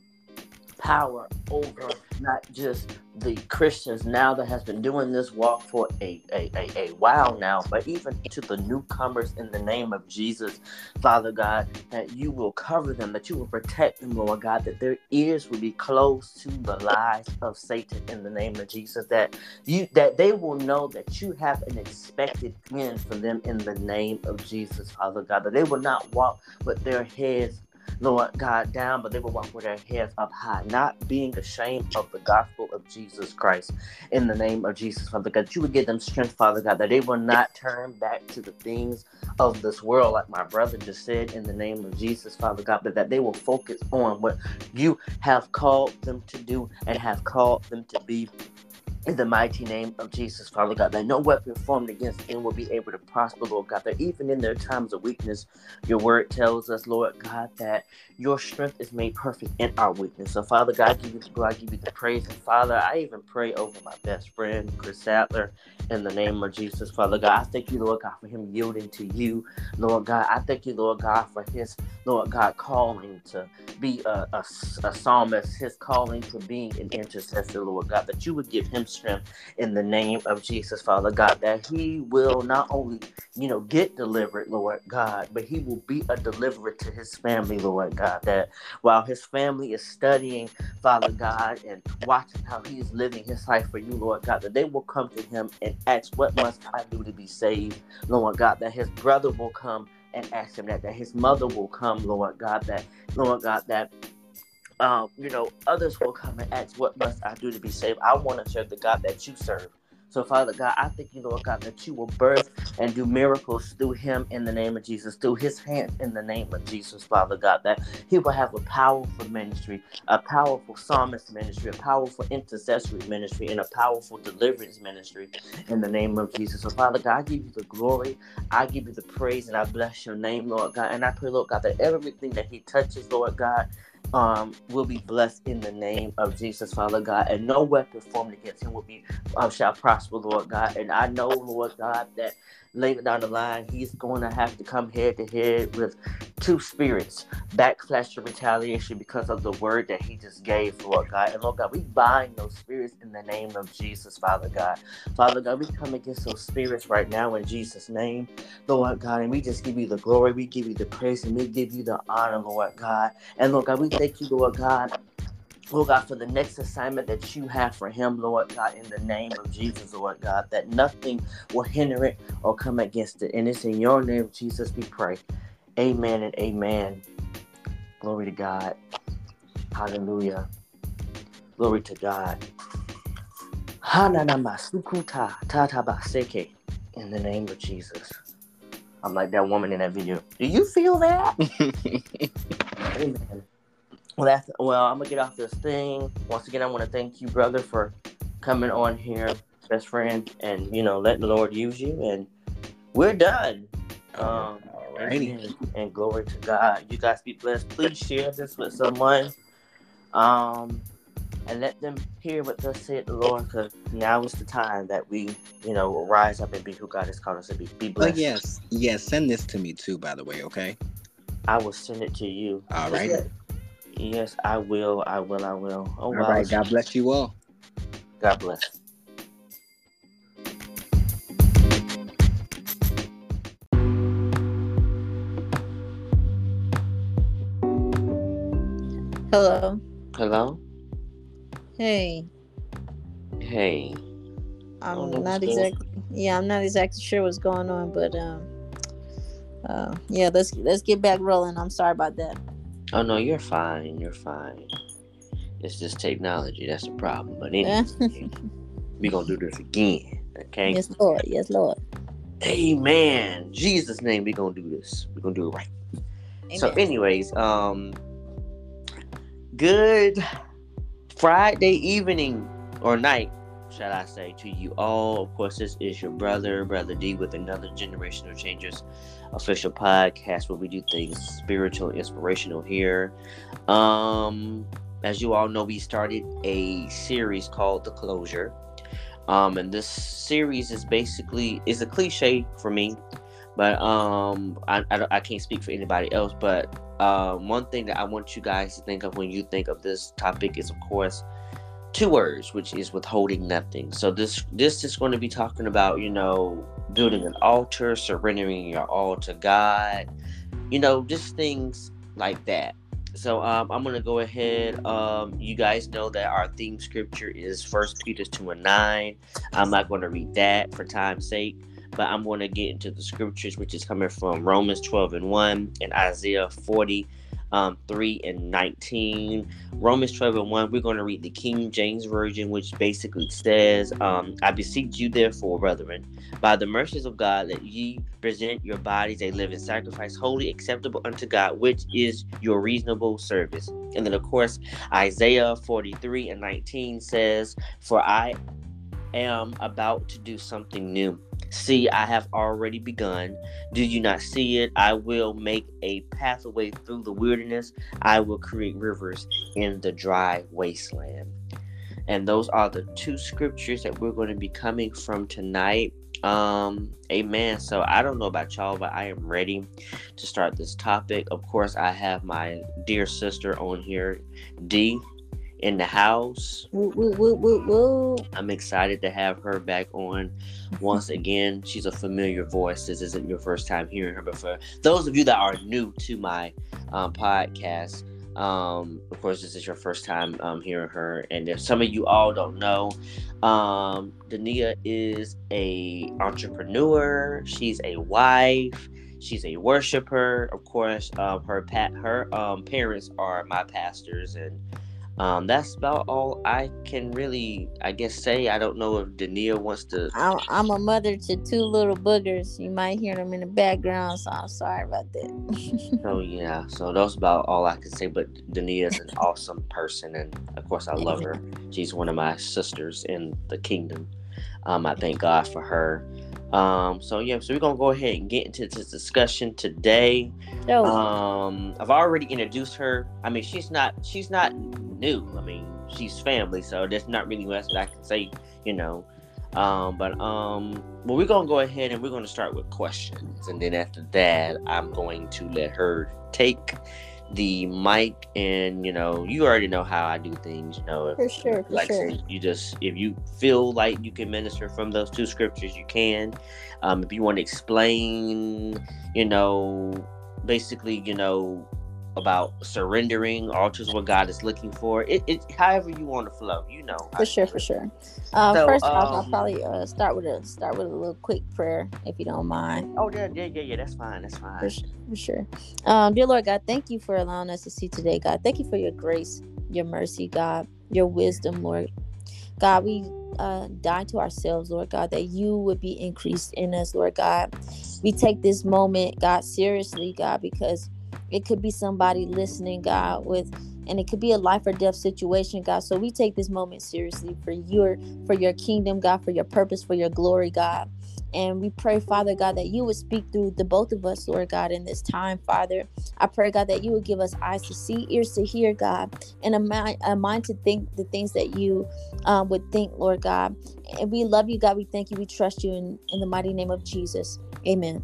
power over not just the Christians now that has been doing this walk for a, a, a, a while now, but even to the newcomers in the name of Jesus, Father God, that you will cover them, that you will protect them, Lord God, that their ears will be closed to the lies of Satan in the name of Jesus, that you that they will know that you have an expected end for them in the name of Jesus, Father God, that they will not walk with their heads Lord God, down, but they will walk with their heads up high, not being ashamed of the gospel of Jesus Christ. In the name of Jesus, Father God, you would give them strength, Father God, that they will not turn back to the things of this world, like my brother just said, in the name of Jesus, Father God, but that they will focus on what you have called them to do and have called them to be in the mighty name of Jesus, Father God, that no weapon formed against them will be able to prosper, Lord God, that even in their times of weakness, your word tells us, Lord God, that your strength is made perfect in our weakness. So, Father God, I give you the glory, I give you the praise. And Father, I even pray over my best friend, Chris Saddler, in the name of Jesus, Father God. I thank you, Lord God, for him yielding to you, Lord God. I thank you, Lord God, for his, Lord God, calling to be a, a, a psalmist, his calling to being an intercessor, Lord God, that you would give him strength in the name of Jesus, Father God, that he will not only, you know, get delivered, Lord God, but he will be a deliverer to his family, Lord God, that while his family is studying, Father God, and watching how he is living his life for you, Lord God, that they will come to him and ask, What must I do to be saved, Lord God, that his brother will come and ask him that, that his mother will come, Lord God, that, Lord God, that um, you know, others will come and ask, What must I do to be saved? I want to serve the God that you serve. So, Father God, I thank you, Lord God, that you will birth and do miracles through him in the name of Jesus, through his hands in the name of Jesus, Father God, that he will have a powerful ministry, a powerful psalmist ministry, a powerful intercessory ministry, and a powerful deliverance ministry in the name of Jesus. So, Father God, I give you the glory, I give you the praise, and I bless your name, Lord God. And I pray, Lord God, that everything that he touches, Lord God, um, will be blessed in the name of Jesus, Father God, and no weapon formed against him will be um, shall prosper, Lord God. And I know, Lord God, that later down the line, he's going to have to come head to head with two spirits, backlash and retaliation because of the word that he just gave, Lord God. And Lord God, we bind those spirits in the name of Jesus, Father God. Father God, we come against those spirits right now in Jesus' name, Lord God. And we just give you the glory, we give you the praise, and we give you the honor, Lord God. And Lord God, we thank you, Lord God Lord God, for the next assignment that you have for him, Lord God, in the name of Jesus, Lord God, that nothing will hinder it or come against it. And it's in your name, Jesus, we pray. Amen and amen. Glory to God. Hallelujah. Glory to God. In the name of Jesus. I'm like that woman in that video. Do you feel that? Amen. Well, that's well. I'm gonna get off this thing. Once again, I want to thank you, brother, for coming on here, best friend, and you know, letting the Lord use you. And we're done. Um, Alrighty. and, and glory to God. You guys be blessed. Please share this with someone. Um, and let them hear what thus said the Lord, because now is the time that we, you know, rise up and be who God has called us to be. Be Oh blessed. yes, yes. Send this to me too, by the way. Okay. I will send it to you. All right. Yes, I will. I will. I will. Oh, All wow. right. God bless you all. God bless. Hello. Hello. Hey. Hey. I don't know I'm not exactly. Yeah, I'm not exactly sure what's going on, but um, uh, yeah, let's let's get back rolling. I'm sorry about that. Oh no, you're fine. You're fine. It's just technology. That's the problem. But anyway, we gonna do this again. Okay. yes, Lord. Yes, Lord. Amen. Jesus' name, we gonna do this. we gonna do it right. So, anyways, um, good Friday evening or night, shall I say, to you all. Of course, this is your brother, Brother D, with another Generational Changers official podcast where we do things spiritual, inspirational here. Um, as you all know, we started a series called The Closure. Um, and this series is basically is a cliche for me, but um, I, I, I can't speak for anybody else. But um, one thing that I want you guys to think of when you think of this topic is, of course, two words, which is withholding nothing. So this this is going to be talking about you know building an altar, surrendering your all to God, you know, just things like that. So um, I'm gonna go ahead. Um, you guys know that our theme scripture is First Peter two and nine. I'm not going to read that for time's sake, but I'm going to get into the scriptures, which is coming from Romans 12 and 1 and Isaiah 40, um, 3 and 19. Romans 12 and 1, we're going to read the King James Version, which basically says, um, I beseech you, therefore, brethren, by the mercies of God, that ye present your bodies a living sacrifice, holy, acceptable unto God, which is your reasonable service. And then, of course, Isaiah 43 and 19 says, For I am about to do something new. See, I have already begun. Do you not see it? I will make a pathway through the wilderness. I will create rivers in the dry wasteland. And those are the two scriptures that we're going to be coming from tonight. Um, amen. So I don't know about y'all, but I am ready to start this topic. Of course, I have my dear sister on here, D, in the house. Woo, woo, woo. I'm excited to have her back on once again. She's a familiar voice. This isn't your first time hearing her, but for those of you that are new to my um, podcast, um, of course, this is your first time um, hearing her. And if some of you all don't know, um, Dania is a entrepreneur. She's a wife. She's a worshiper. Of course, um, her pat her um, parents are my pastors, and um, that's about all I can really, I guess, say. I don't know if Dania wants to. I'm, I'm a mother to two little boogers. You might hear them in the background, so I'm sorry about that. So yeah, so that's about all I can say. But Dania is an awesome person, and of course, I love her. She's one of my sisters in the kingdom. Um, I thank God for her. Um, so yeah, so we're gonna go ahead and get into this discussion today. so, Um, I've already introduced her. I mean, she's not she's not new. I mean, she's family, so there's not really much that I can say, you know. Um, but um, well, we're gonna go ahead and we're gonna start with questions, and then after that, I'm going to let her take the mic, and you know, you already know how I do things. You know, for sure, for like sure. you just if you feel like you can minister from those two scriptures, you can. Um, if you want to explain, you know, basically, you know, about surrendering, altars what God is looking for. It, it however you want to flow, you know. For sure, for sure. Um, So, first off, I'll um, probably uh, start with a start with a little quick prayer, if you don't mind. Oh yeah, yeah, yeah, yeah. That's fine. That's fine. For, for sure. Um, dear Lord God, thank you for allowing us to see today, God. Thank you for your grace, your mercy, God, your wisdom, Lord. God, we uh, die to ourselves, Lord God, that you would be increased in us, Lord God. We take this moment, God, seriously, God, because it could be somebody listening, God, with and it could be a life or death situation, God. So we take this moment seriously for your for your kingdom, God, for your purpose, for your glory, God. And we pray, Father God, that you would speak through the both of us, Lord God, in this time, Father. I pray, God, that you would give us eyes to see, ears to hear, God, and a mind, a mind to think the things that you um, would think, Lord God. And we love you, God. We thank you. We trust you in, in the mighty name of Jesus. Amen.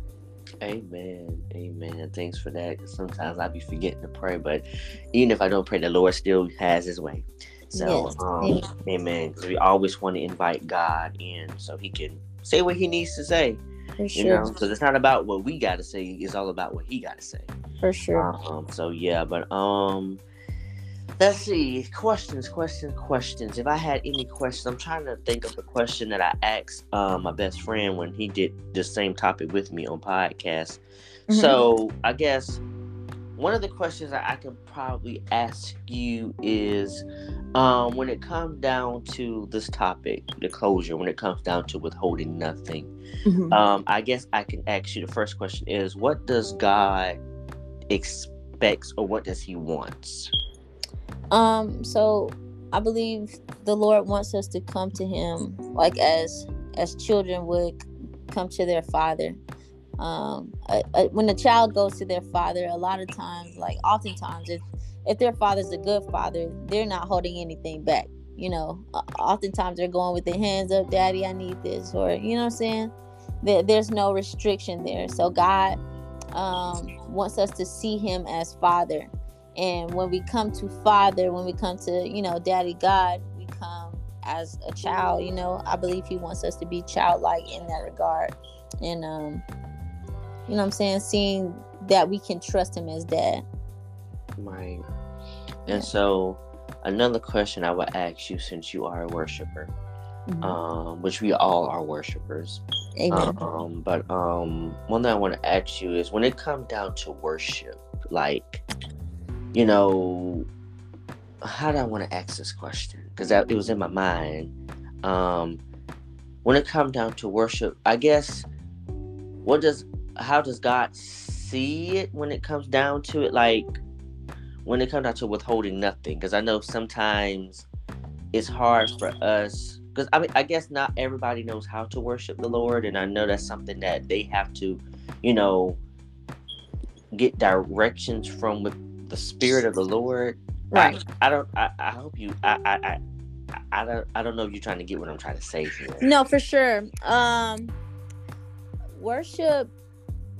Amen. Amen. Thanks for that. Sometimes I be forgetting to pray, but even if I don't pray, the Lord still has his way. So, Yes. um, amen. Because we always want to invite God in so he can say what he needs to say. For You sure. know, because it's not about what we got to say, it's all about what he got to say. For sure. Um, so yeah, but um, let's see. Questions, questions, questions. If I had any questions, I'm trying to think of the question that I asked um, my best friend when he did the same topic with me on podcast. Mhm. So I guess one of the questions that I can probably ask you is, um, when it comes down to this topic, the closure, when it comes down to withholding nothing, Mhm. um, I guess I can ask you the first question is what does God expects or what does he wants? Um, so I believe the Lord wants us to come to him like as as children would come to their father. Um, a, a- when a child goes to their father, a lot of times, like oftentimes, if if their father's a good father, they're not holding anything back. You know, oftentimes they're going with their hands up, "Daddy, I need this," or you know what I'm saying. There, there's no restriction there. So God um, wants us to see Him as Father. And when we come to Father, when we come to, you know, Daddy God, we come as a child, you know. I believe He wants us to be childlike in that regard. And, um, you know what I'm saying? Seeing that we can trust Him as Dad. Right. Yeah. And so another question I would ask you since you are a worshiper, Mhm. um, which we all are worshipers. Amen. Um, but um, one thing I want to ask you is when it comes down to worship, like, you know, how do I want to ask this question? Because it was in my mind. Um, when it comes down to worship, I guess, what does, how does God see it when it comes down to it? Like, when it comes down to withholding nothing, because I know sometimes it's hard for us because I mean I guess not everybody knows how to worship the Lord, and I know that's something that they have to, you know, get directions from with the Spirit of the Lord. right. I, I don't. I, I hope you. I, I. I. I don't. I don't know if you're trying to get what I'm trying to say here. No, for sure. Um, worship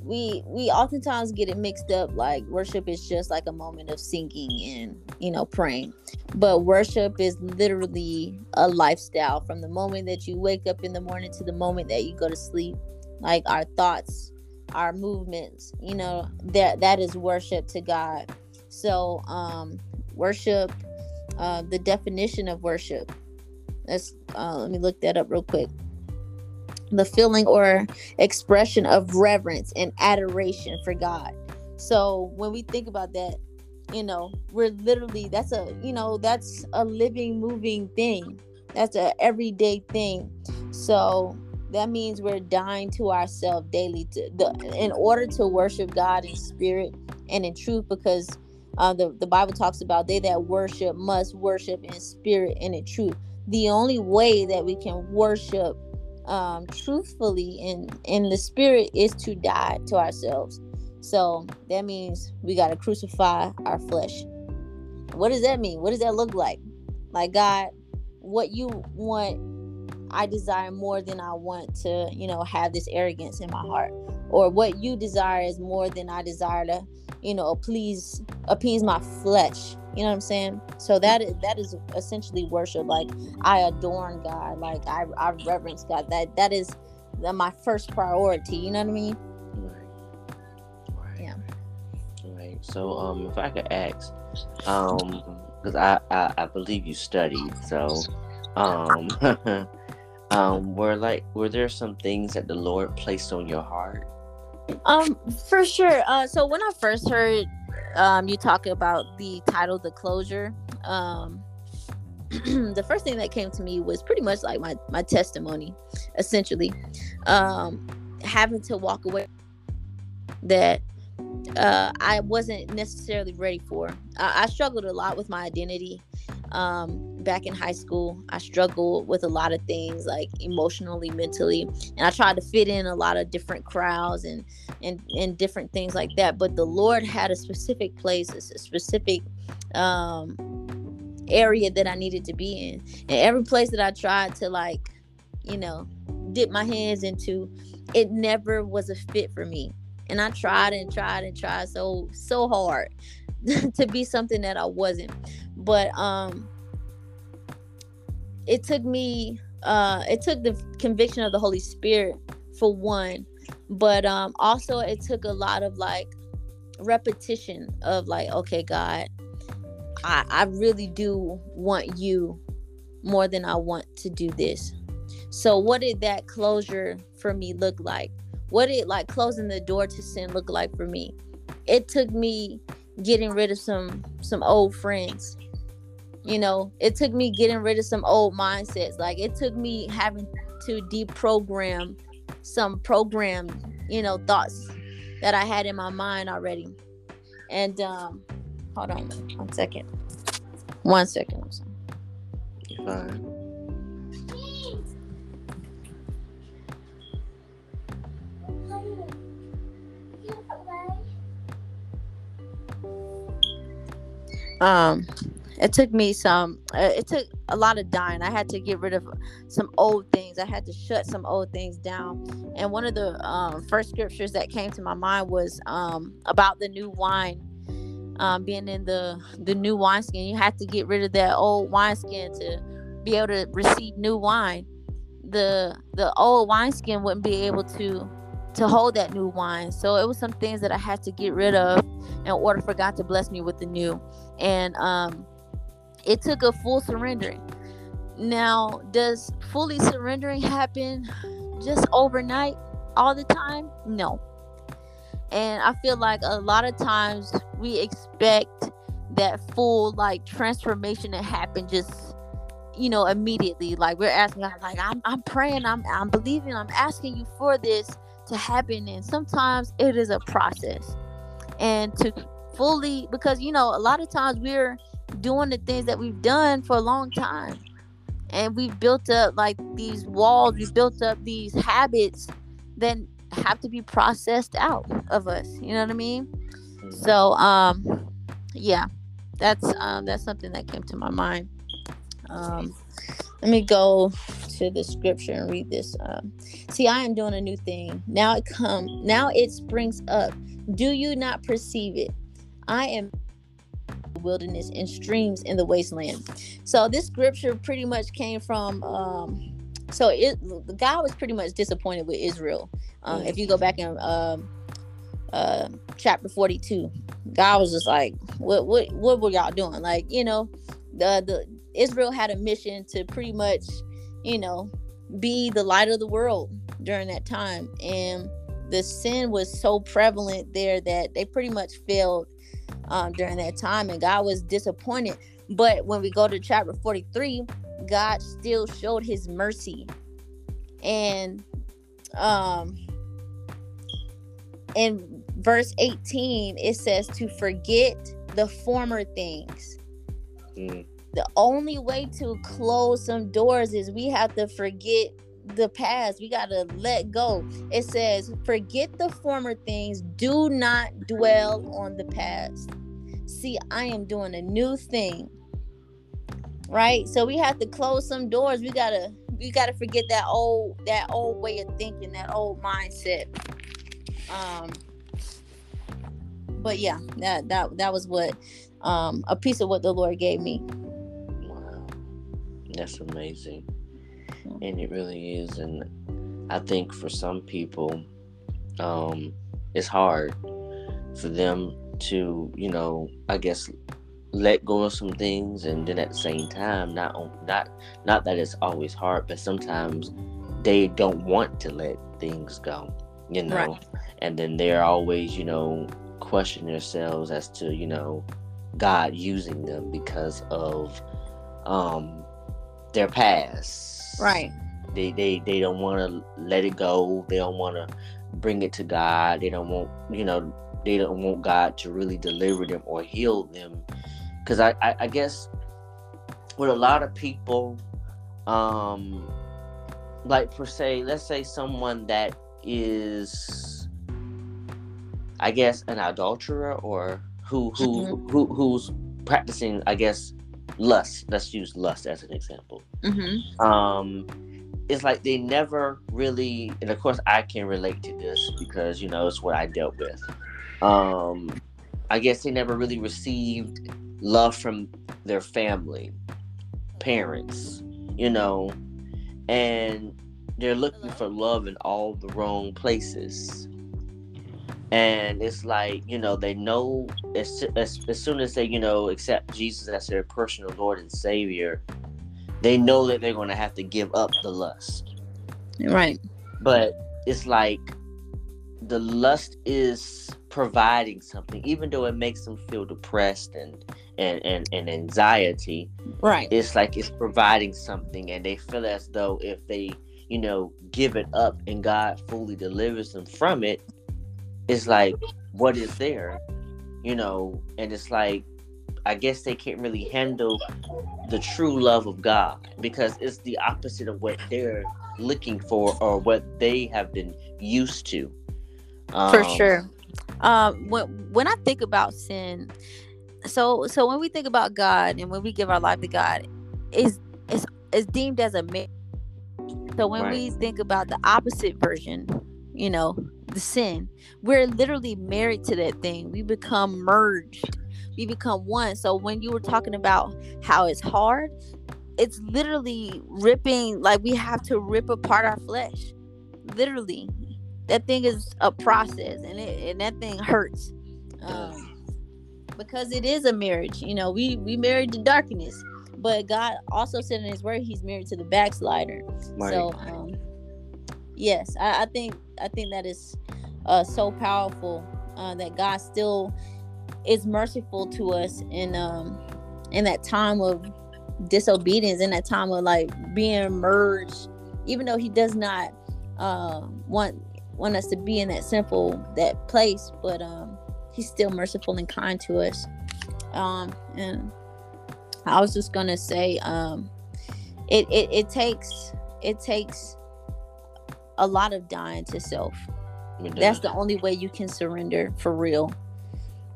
we we oftentimes get it mixed up like worship is just like a moment of singing and you know praying but worship is literally a lifestyle from the moment that you wake up in the morning to the moment that you go to sleep like our thoughts our movements you know that that is worship to god so um worship uh the definition of worship let's uh let me look that up real quick the feeling or expression of reverence and adoration for God. So when we think about that, you know, we're literally that's a you know that's a living, moving thing. That's a everyday thing. So that means we're dying to ourselves daily to the in order to worship God in spirit and in truth because uh, the, the Bible talks about they that worship must worship in spirit and in truth. The only way that we can worship um truthfully in in the spirit is to die to ourselves. So that means we got to crucify our flesh. What does that mean? What does that look like? Like god what you want i desire more than i want to you know have this arrogance in my heart. Or what you desire is more than i desire to you know please appease my flesh you know what i'm saying so that is that is essentially worship like i adorn god like i, I reverence god that that is the- my first priority you know what i mean Right. Right. Yeah. Right. So, um, if I could ask, um, because I, I I believe you studied, so, um, um, were like were there some things that the Lord placed on your heart? Um, for sure. Uh, so when I first heard um you talk about the title, the closure, um, the first thing that came to me was pretty much like my my testimony, essentially, um, having to walk away that uh, I wasn't necessarily ready for. I, I struggled a lot with my identity um, back in high school. I struggled with a lot of things like emotionally, mentally, and I tried to fit in a lot of different crowds and and and different things like that. But the Lord had a specific place, a specific um, area that I needed to be in, and every place that I tried to like, you know, dip my hands into, it never was a fit for me. And I tried and tried and tried so so hard to be something that I wasn't. But um it took me uh it took the conviction of the holy spirit for one but um also it took a lot of like repetition of like okay god i i really do want you more than i want to do this. So what did that closure for me look like? What did like closing the door to sin look like for me? It took me getting rid of some some old friends. You know it took me getting rid of some old mindsets. Like it took me having to deprogram some programmed you know thoughts that i had in my mind already. And um hold on one second. One second You're fine. Um it took me some uh, it took a lot of dying. I had to get rid of some old things. I had to shut some old things down. And one of the um, first scriptures that came to my mind was um, about the new wine um, being in the the new wineskin. You have to get rid of that old wineskin to be able to receive new wine. The the old wineskin wouldn't be able to to hold that new wine. So it was some things that i had to get rid of in order for god to bless me with the new and um it took a full surrendering. Now, does fully surrendering happen just overnight all the time? No. And I feel like a lot of times we expect that full like transformation to happen just you know immediately like we're asking God, like I'm, I'm praying I'm, I'm believing i'm asking you for this to happen and sometimes it is a process and to fully because you know a lot of times we're doing the things that we've done for a long time. And we've built up like these walls, we've built up these habits that have to be processed out of us. You know what I mean? Mm-hmm. So um yeah, that's um that's something that came to my mind. Um let me go to the scripture and read this. Um, see, I am doing a new thing. Now it come now it springs up. Do you not perceive it? I am wilderness and streams in the wasteland. So this scripture pretty much came from um so it guy was pretty much disappointed with Israel. Uh, if you go back in um uh chapter 42, God was just like, What what what were y'all doing? Like, you know, the the Israel had a mission to pretty much, you know, be the light of the world during that time. And the sin was so prevalent there that they pretty much failed um, during that time, and God was disappointed. But when we go to chapter 43, God still showed his mercy. And um in verse 18, it says to forget the former things. Mm. The only way to close some doors is we have to forget the past. We got to let go. It says, forget the former things. Do not dwell on the past see I am doing a new thing. Right? So we have to close some doors. We gotta we gotta forget that old that old way of thinking, that old mindset. Um but yeah, that that that was what um a piece of what the Lord gave me. Wow. That's amazing. And it really is. And I think for some people, um, it's hard for them to you know i guess let go of some things and then at the same time not not not that it's always hard but sometimes they don't want to let things go you know right. and then they're always you know questioning themselves as to you know god using them because of um their past. Right. They they they don't want to let it go. They don't want to bring it to God. They don't want you know they don't want God to really deliver them or heal them. Because I, I I guess with a lot of people, um, like per se, let's say someone that is, I guess, an adulterer or who who Mhm. who who's practicing, I guess, lust. Let's use lust as an example. Mm-hmm. Um, it's like they never really, and of course, I can relate to this because you know it's what I dealt with. Um, I guess they never really received love from their family, parents, you know, and they're looking for love in all the wrong places. And it's like, you know, they know as, as, as soon as they, you know, accept Jesus as their personal Lord and Savior, they know that they're going to have to give up the lust. Right. But it's like the lust is providing something, even though it makes them feel depressed and and and, and anxiety. Right. It's like it's providing something, and they feel as though if they, you know, give it up and God fully delivers them from it, it's like what is there, you know, and it's like I guess they can't really handle the true love of God because it's the opposite of what they're looking for or what they have been used to. For Um, sure. Um, when when I think about sin, so so when we think about God and when we give our life to God, is is is deemed as a marriage. So when we think about the opposite version, you know, the sin, we're literally married to that thing. We become merged. We become one. So when you were talking about how it's hard, it's literally ripping like we have to rip apart our flesh. Literally. That thing is a process and it and that thing hurts. Um, because it is a marriage. You know, we we married to darkness. But God also said in his word he's married to the backslider. Right. So um yes, I, I think I think that is uh so powerful uh that God still is merciful to us in um in that time of disobedience, in that time of like being merged, even though he does not uh want want us to be in that sinful that place, but um he's still merciful and kind to us. Um and I was just gonna say um it, it it takes it takes a lot of dying to self. That's the only way you can surrender for real.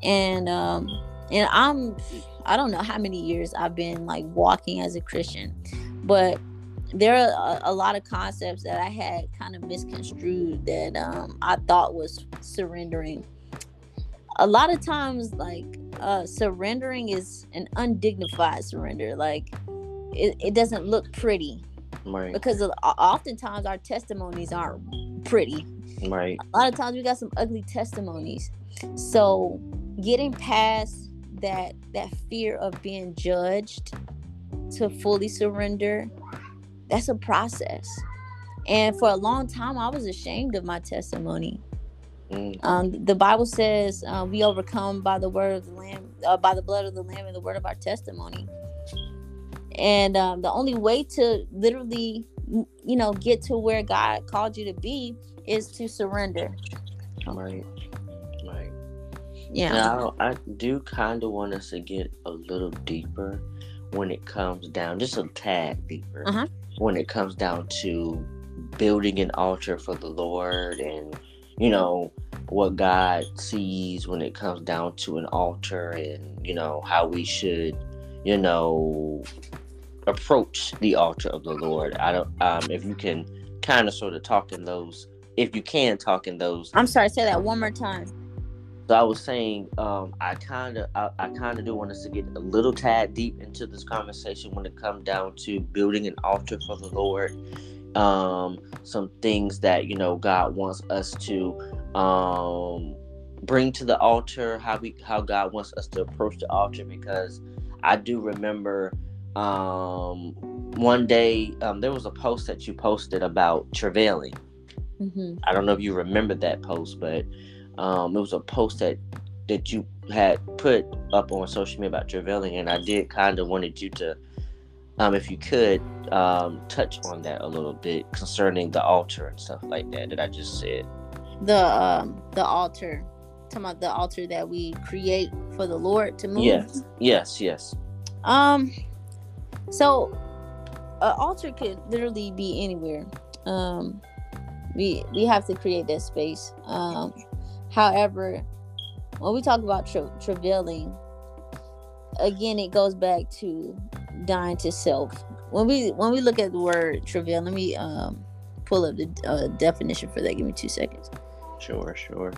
And um and i'm i don't know how many years i've been like walking as a christian but there are a, a lot of concepts that i had kind of misconstrued that um i thought was surrendering. A lot of times like uh surrendering is an undignified surrender. Like it, it doesn't look pretty right. because of, oftentimes our testimonies aren't pretty. Right. a lot of times we got some ugly testimonies. So getting past that that fear of being judged to fully surrender that's a process. And for a long time i was ashamed of my testimony. Mm, um, the bible says uh, we overcome by the word of the lamb uh, by the blood of the lamb and the word of our testimony and um, the only way to literally you know get to where god called you to be is to surrender right. Right. yeah Now, I do kind of want us to get a little deeper when it comes down, just a tad deeper, Uh-huh. when it comes down to building an altar for the Lord and, you know, what God sees when it comes down to an altar and, you know, how we should, you know, approach the altar of the Lord. I don't, um, if you can kind of sort of talk in those, if you can talk in those i'm sorry say that one more time so I was saying, um, I kind of, I, I kind of do want us to get a little tad deep into this conversation when it comes down to building an altar for the Lord. Um, some things that you know God wants us to um, bring to the altar. How we, how God wants us to approach the altar. Because I do remember um, one day um, there was a post that you posted about travailing. hmm I don't know if you remember that post, but um, it was a post that that you had put up on social media about travailing, and I did kind of wanted you to um, if you could um, touch on that a little bit concerning the altar and stuff like that that I just said. The um the altar, talking about the altar that we create for the Lord to move. Yes, yes, yes. Um, so an altar could literally be anywhere. Um, we we have to create that space. Um, however, when we talk about tra- again, it goes back to dying to self. When we when we look at the word travail, let me um pull up the uh, definition for that. Give me two seconds. Sure, sure.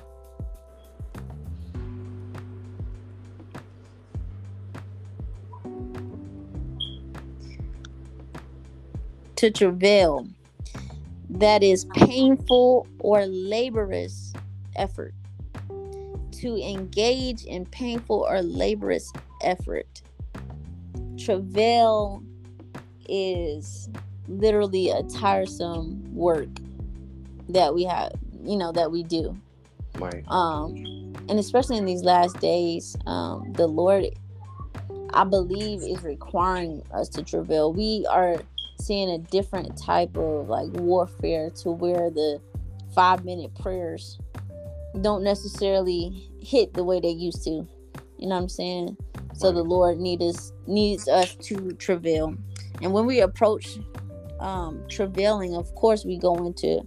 To travail, that is painful or laborious effort. To engage in painful or laborious effort. Travail is literally a tiresome work that we have, you know, that we do. Right. Um, and especially in these last days, um, the Lord, I believe, is requiring us to travail. We are seeing a different type of like warfare to where the five minute prayers don't necessarily hit the way they used to. You know what I'm saying? So the Lord needs us needs us to travail. And when we approach um travailing, of course we go into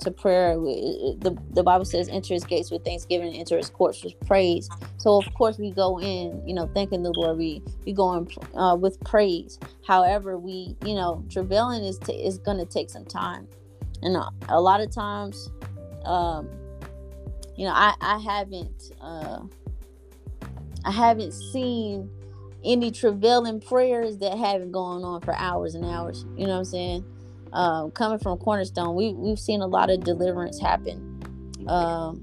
to prayer. The, the Bible says enter his gates with thanksgiving and enter his courts with praise. So of course we go in, you know, thanking the Lord. We we go in uh, with praise. However, we, you know, travailing is t- is going to take some time, and a, a lot of times, um, you know, I I haven't uh, I haven't seen any travailing prayers that haven't gone on for hours and hours. You know what I'm saying? Um, coming from Cornerstone, we we've seen a lot of deliverance happen, um,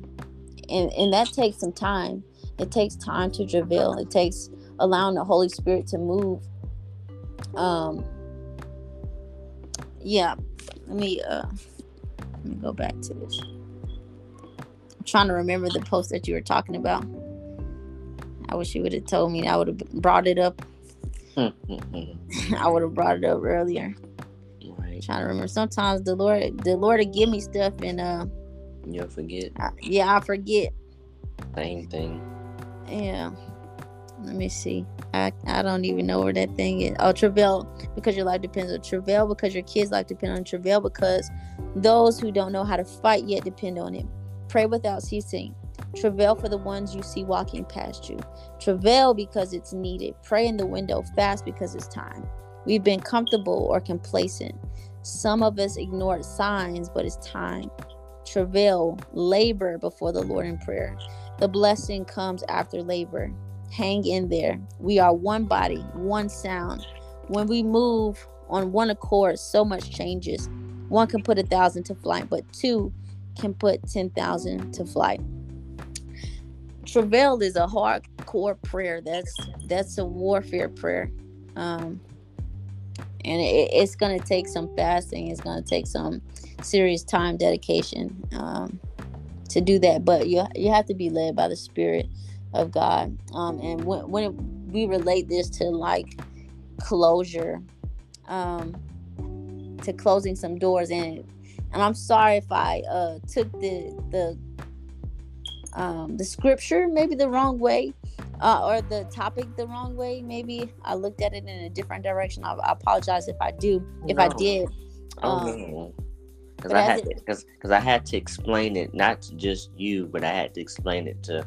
and and that takes some time. It takes time to travail. It takes allowing the Holy Spirit to move. Um, yeah, let me uh, let me go back to this. I'm trying to remember the post that you were talking about. I wish you would have told me. I would have brought it up. I would have brought it up earlier. Trying to remember. Sometimes the Lord, the Lord will give me stuff, and uh, You'll forget. I, yeah, I forget. Same thing. Yeah. Let me see. I, I don't even know where that thing is. Oh, travail because your life depends on travail because your kids' life depend on travail because those who don't know how to fight yet depend on it. Pray without ceasing. Travail for the ones you see walking past you. Travail because it's needed. Pray in the window fast because it's time. We've been comfortable or complacent. Some of us ignored signs, but it's time. Travail, labor before the Lord in prayer. The blessing comes after labor. Hang in there. We are one body, one sound. When we move on one accord, so much changes. One can put a thousand to flight, but two can put 10,000 to flight. Travail is a hardcore prayer. That's that's a warfare prayer. Um, and it, it's going to take some fasting. It's going to take some serious time dedication um, to do that. But you you have to be led by the Spirit of God. Um, and when when it, we relate this to like closure, um, to closing some doors, and and I'm sorry if I uh, took the the um, the scripture maybe the wrong way. Uh, or the topic the wrong way. Maybe I looked at it in a different direction. I, I apologize if I do. If I did, Oh Um, no. Because I had because because I had to explain it not to just you, but I had to explain it to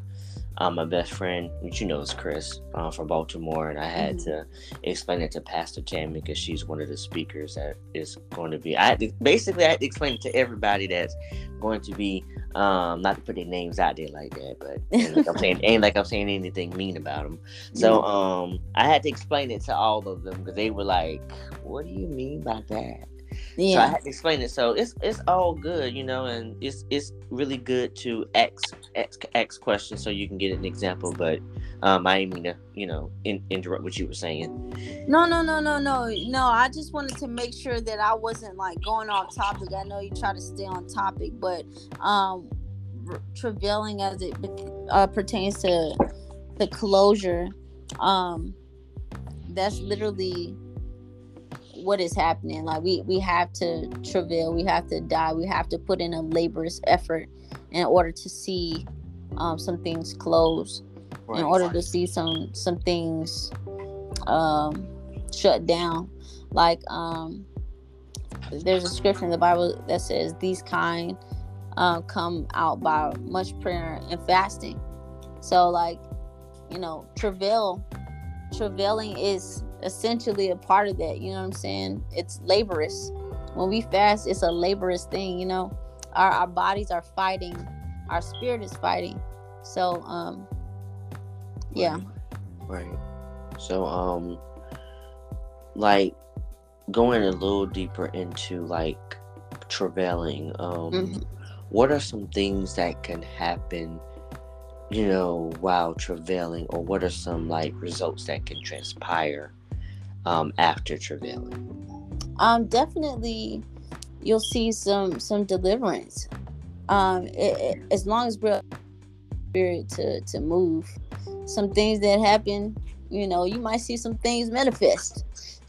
um, my best friend, which you know is Chris uh, from Baltimore, and I had Mhm. to explain it to Pastor Tammy because she's one of the speakers that is going to be. I had to, basically I had to explain it to everybody that's going to be. Um, not to put their names out there like that, but ain't like I'm saying ain't like I'm saying anything mean about them. So um, I had to explain it to all of them because they were like, "What do you mean by that?" So I had to explain it. So it's it's all good, you know, and it's it's really good to ask ask, ask questions so you can get an example. But um, I didn't mean to, you know, in, interrupt what you were saying. No, no, no, no, no, no. I just wanted to make sure that I wasn't like going off topic. I know you try to stay on topic, but um, travailing as it uh, pertains to the closure, um, that's literally what is happening. Like we we have to travail, we have to die, we have to put in a laborious effort in order to see um, some things close, right. in order to see some some things um, shut down. Like um, there's a scripture in the Bible that says these kind uh, come out by much prayer and fasting. So like you know, travail, travailing is essentially a part of that. You know what I'm saying? It's laborious. When we fast, it's a laborious thing. You know, our our bodies are fighting, our spirit is fighting. So um, yeah. Right. So um, like going a little deeper into like travailing um mm-hmm. what are some things that can happen you know while travailing or what are some like results that can transpire um after travailing um definitely you'll see some some deliverance. Um it, it, as long as we're spirit to to move some things that happen you know you might see some things manifest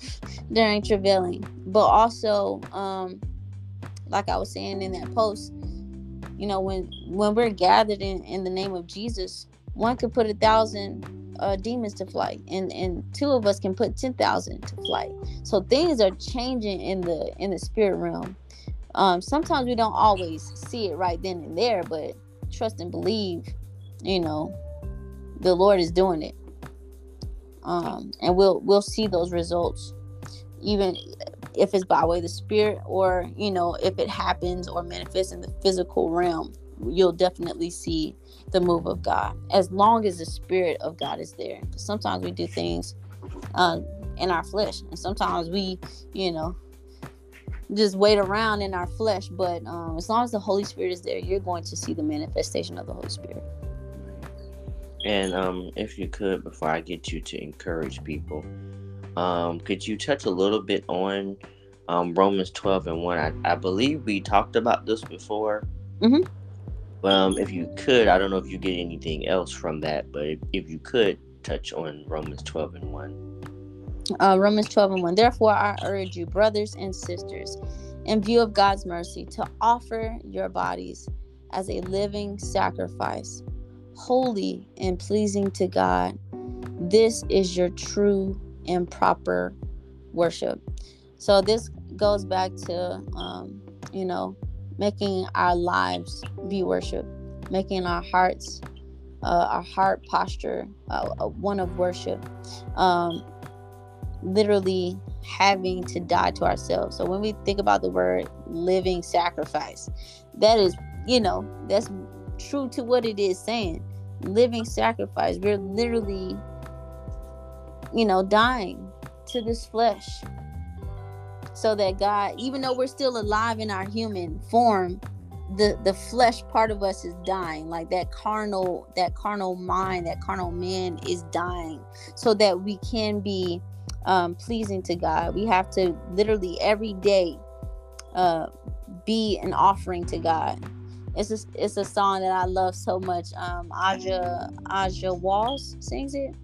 during travailing but also um like i was saying in that post you know when when we're gathered in in the name of jesus one could put a thousand uh, demons to flight and and two of us can put 10,000 to flight. So things are changing in the in the spirit realm. Um sometimes we don't always see it right then and there but trust and believe you know the lord is doing it. Um and we'll we'll see those results even if it's by way of the spirit or you know if it happens or manifests in the physical realm you'll definitely see the move of god as long as the spirit of god is there because sometimes we do things uh, in our flesh and sometimes we you know just wait around in our flesh but um, as long as the holy spirit is there you're going to see the manifestation of the holy spirit and um, if you could before i get you to encourage people um, could you touch a little bit on um, Romans 12 and 1? I, I believe we talked about this before. Mm-hmm. Um, if you could, I don't know if you get anything else from that, but if, if you could touch on Romans 12 and 1. Uh, Romans 12 and 1. Therefore, I urge you, brothers and sisters, in view of God's mercy, to offer your bodies as a living sacrifice, holy and pleasing to God. This is your true and proper worship. So this goes back to, um, you know, making our lives be worship, making our hearts, uh, our heart posture, uh, one of worship. Um, literally having to die to ourselves. So when we think about the word living sacrifice, that is, you know, that's true to what it is saying. Living sacrifice. We're literally you know, dying to this flesh. So that God, even though we're still alive in our human form, the the flesh part of us is dying. Like that carnal that carnal mind that carnal man is dying so that we can be um, pleasing to god. We have to literally every day uh, be an offering to god. It's a, it's a song that i love so much. Um aja aja walls sings it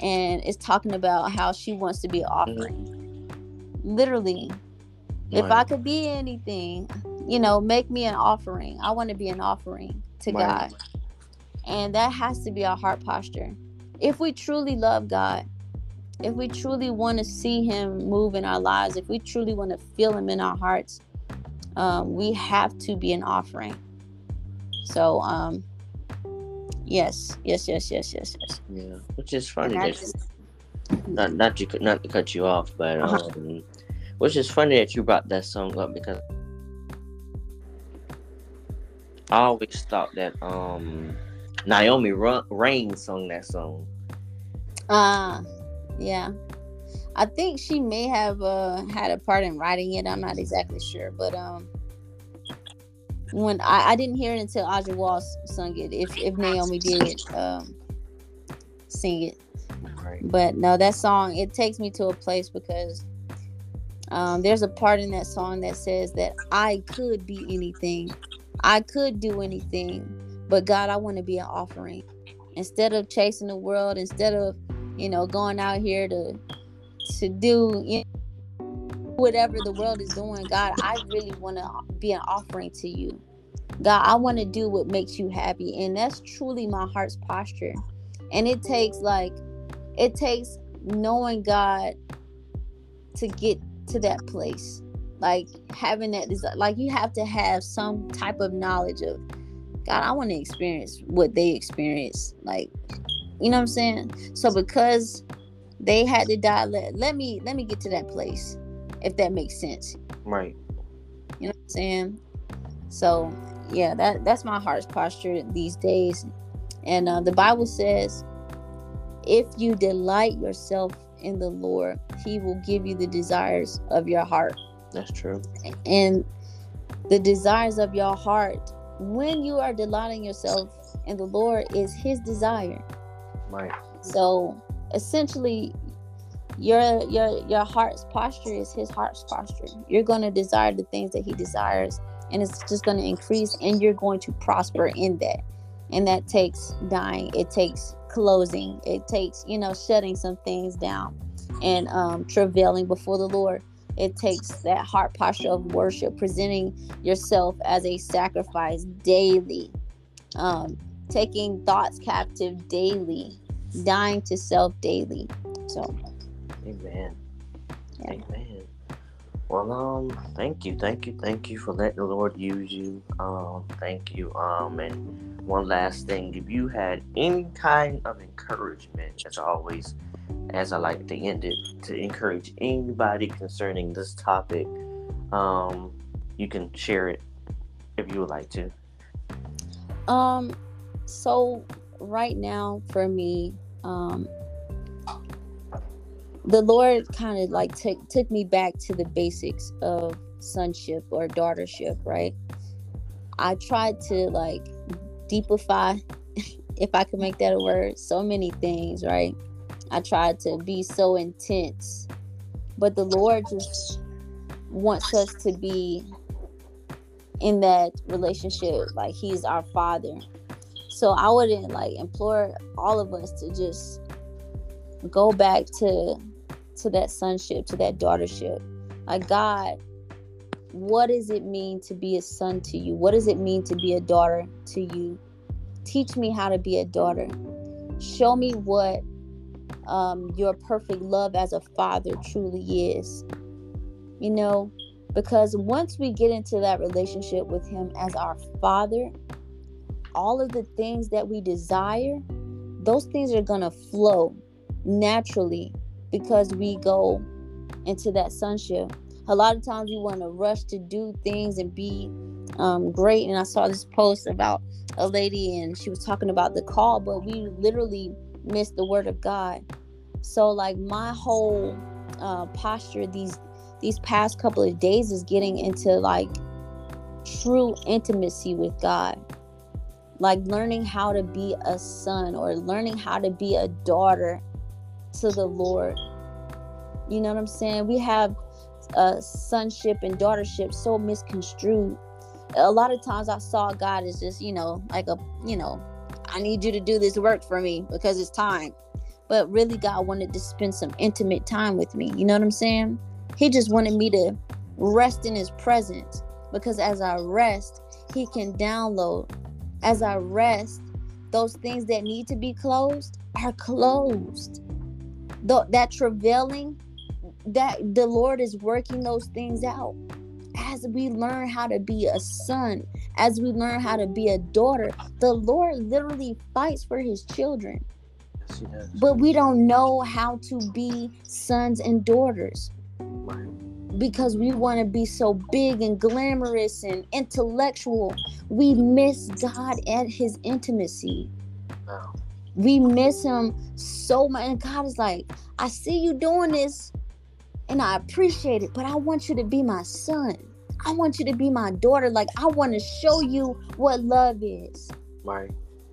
and it's talking about how she wants to be offering. Literally, right. if I could be anything, you know, make me an offering. I want to be an offering to right. God. And that has to be our heart posture. If we truly love God, if we truly want to see Him move in our lives, if we truly want to feel Him in our hearts, um, we have to be an offering. So, um, Yes, yes, yes, yes, yes, yes. Yeah, which is funny that just... not not you not to cut you off, but uh-huh. Which is funny that you brought that song up because I always thought that um Naomi Raine sung that song. Uh yeah. I think she may have uh had a part in writing it. I'm not exactly sure, but um when I, I didn't hear it until Aja Walls sung it. If if Naomi did um, sing it, right. but no, that song it takes me to a place because um, there's a part in that song that says that I could be anything, I could do anything, but God, I want to be an offering. Instead of chasing the world, instead of you know going out here to to do you know, whatever the world is doing, God, I really want to be an offering to you. God, I want to do what makes you happy. And that's truly my heart's posture. And it takes like, it takes knowing God to get to that place. Like having that desire, like you have to have some type of knowledge of God, I want to experience what they experience. Like, you know what I'm saying? So because they had to die, let, let me let me get to that place, if that makes sense. Right. You know what I'm saying? So yeah, that that's my heart's posture these days. And uh, the Bible says, if you delight yourself in the Lord, He will give you the desires of your heart. That's true. And the desires of your heart, when you are delighting yourself in the Lord, is His desire. Right. So essentially, your your your heart's posture is His heart's posture. You're going to desire the things that He desires, and it's just going to increase, and you're going to prosper in that. And that takes dying. It takes closing. It takes you know shutting some things down, and um, travailing before the Lord it takes that heart posture of worship presenting yourself as a sacrifice daily um, taking thoughts captive daily dying to self daily so amen yeah. amen well um thank you thank you thank you for letting the lord use you um thank you um and one last thing if you had any kind of encouragement as always as I like to end it, to encourage anybody concerning this topic, um, you can share it if you would like to. Um, so right now for me, um, the Lord kind of like took took me back to the basics of sonship or daughtership, right? I tried to like deepify, if I could make that a word, so many things, right? I tried to be so intense. But the Lord just wants us to be in that relationship like he's our father. So I wouldn't like implore all of us to just go back to to that sonship, to that daughtership. Like God, what does it mean to be a son to you? What does it mean to be a daughter to you? Teach me how to be a daughter. Show me what um, your perfect love as a father truly is. You know, because once we get into that relationship with Him as our Father, all of the things that we desire, those things are going to flow naturally because we go into that sonship. A lot of times we want to rush to do things and be um, great. And I saw this post about a lady and she was talking about the call, but we literally miss the word of God. So like my whole uh, posture these these past couple of days is getting into like true intimacy with God. Like learning how to be a son or learning how to be a daughter to the Lord. You know what I'm saying? We have uh, sonship and daughtership so misconstrued. A lot of times I saw God as just, you know, like a, you know, I need you to do this work for me because it's time. But really, God wanted to spend some intimate time with me. You know what I'm saying? He just wanted me to rest in His presence because as I rest, He can download. As I rest, those things that need to be closed are closed. Th- that travailing, that the Lord is working those things out as we learn how to be a son, as we learn how to be a daughter, the Lord literally fights for his children. But we don't know how to be sons and daughters. Because we want to be so big and glamorous and intellectual. We miss God at his intimacy. Wow. We miss him so much. And God is like, I see you doing this and I appreciate it, but I want you to be my son. I want you to be my daughter. Like I want to show you what love is. Right.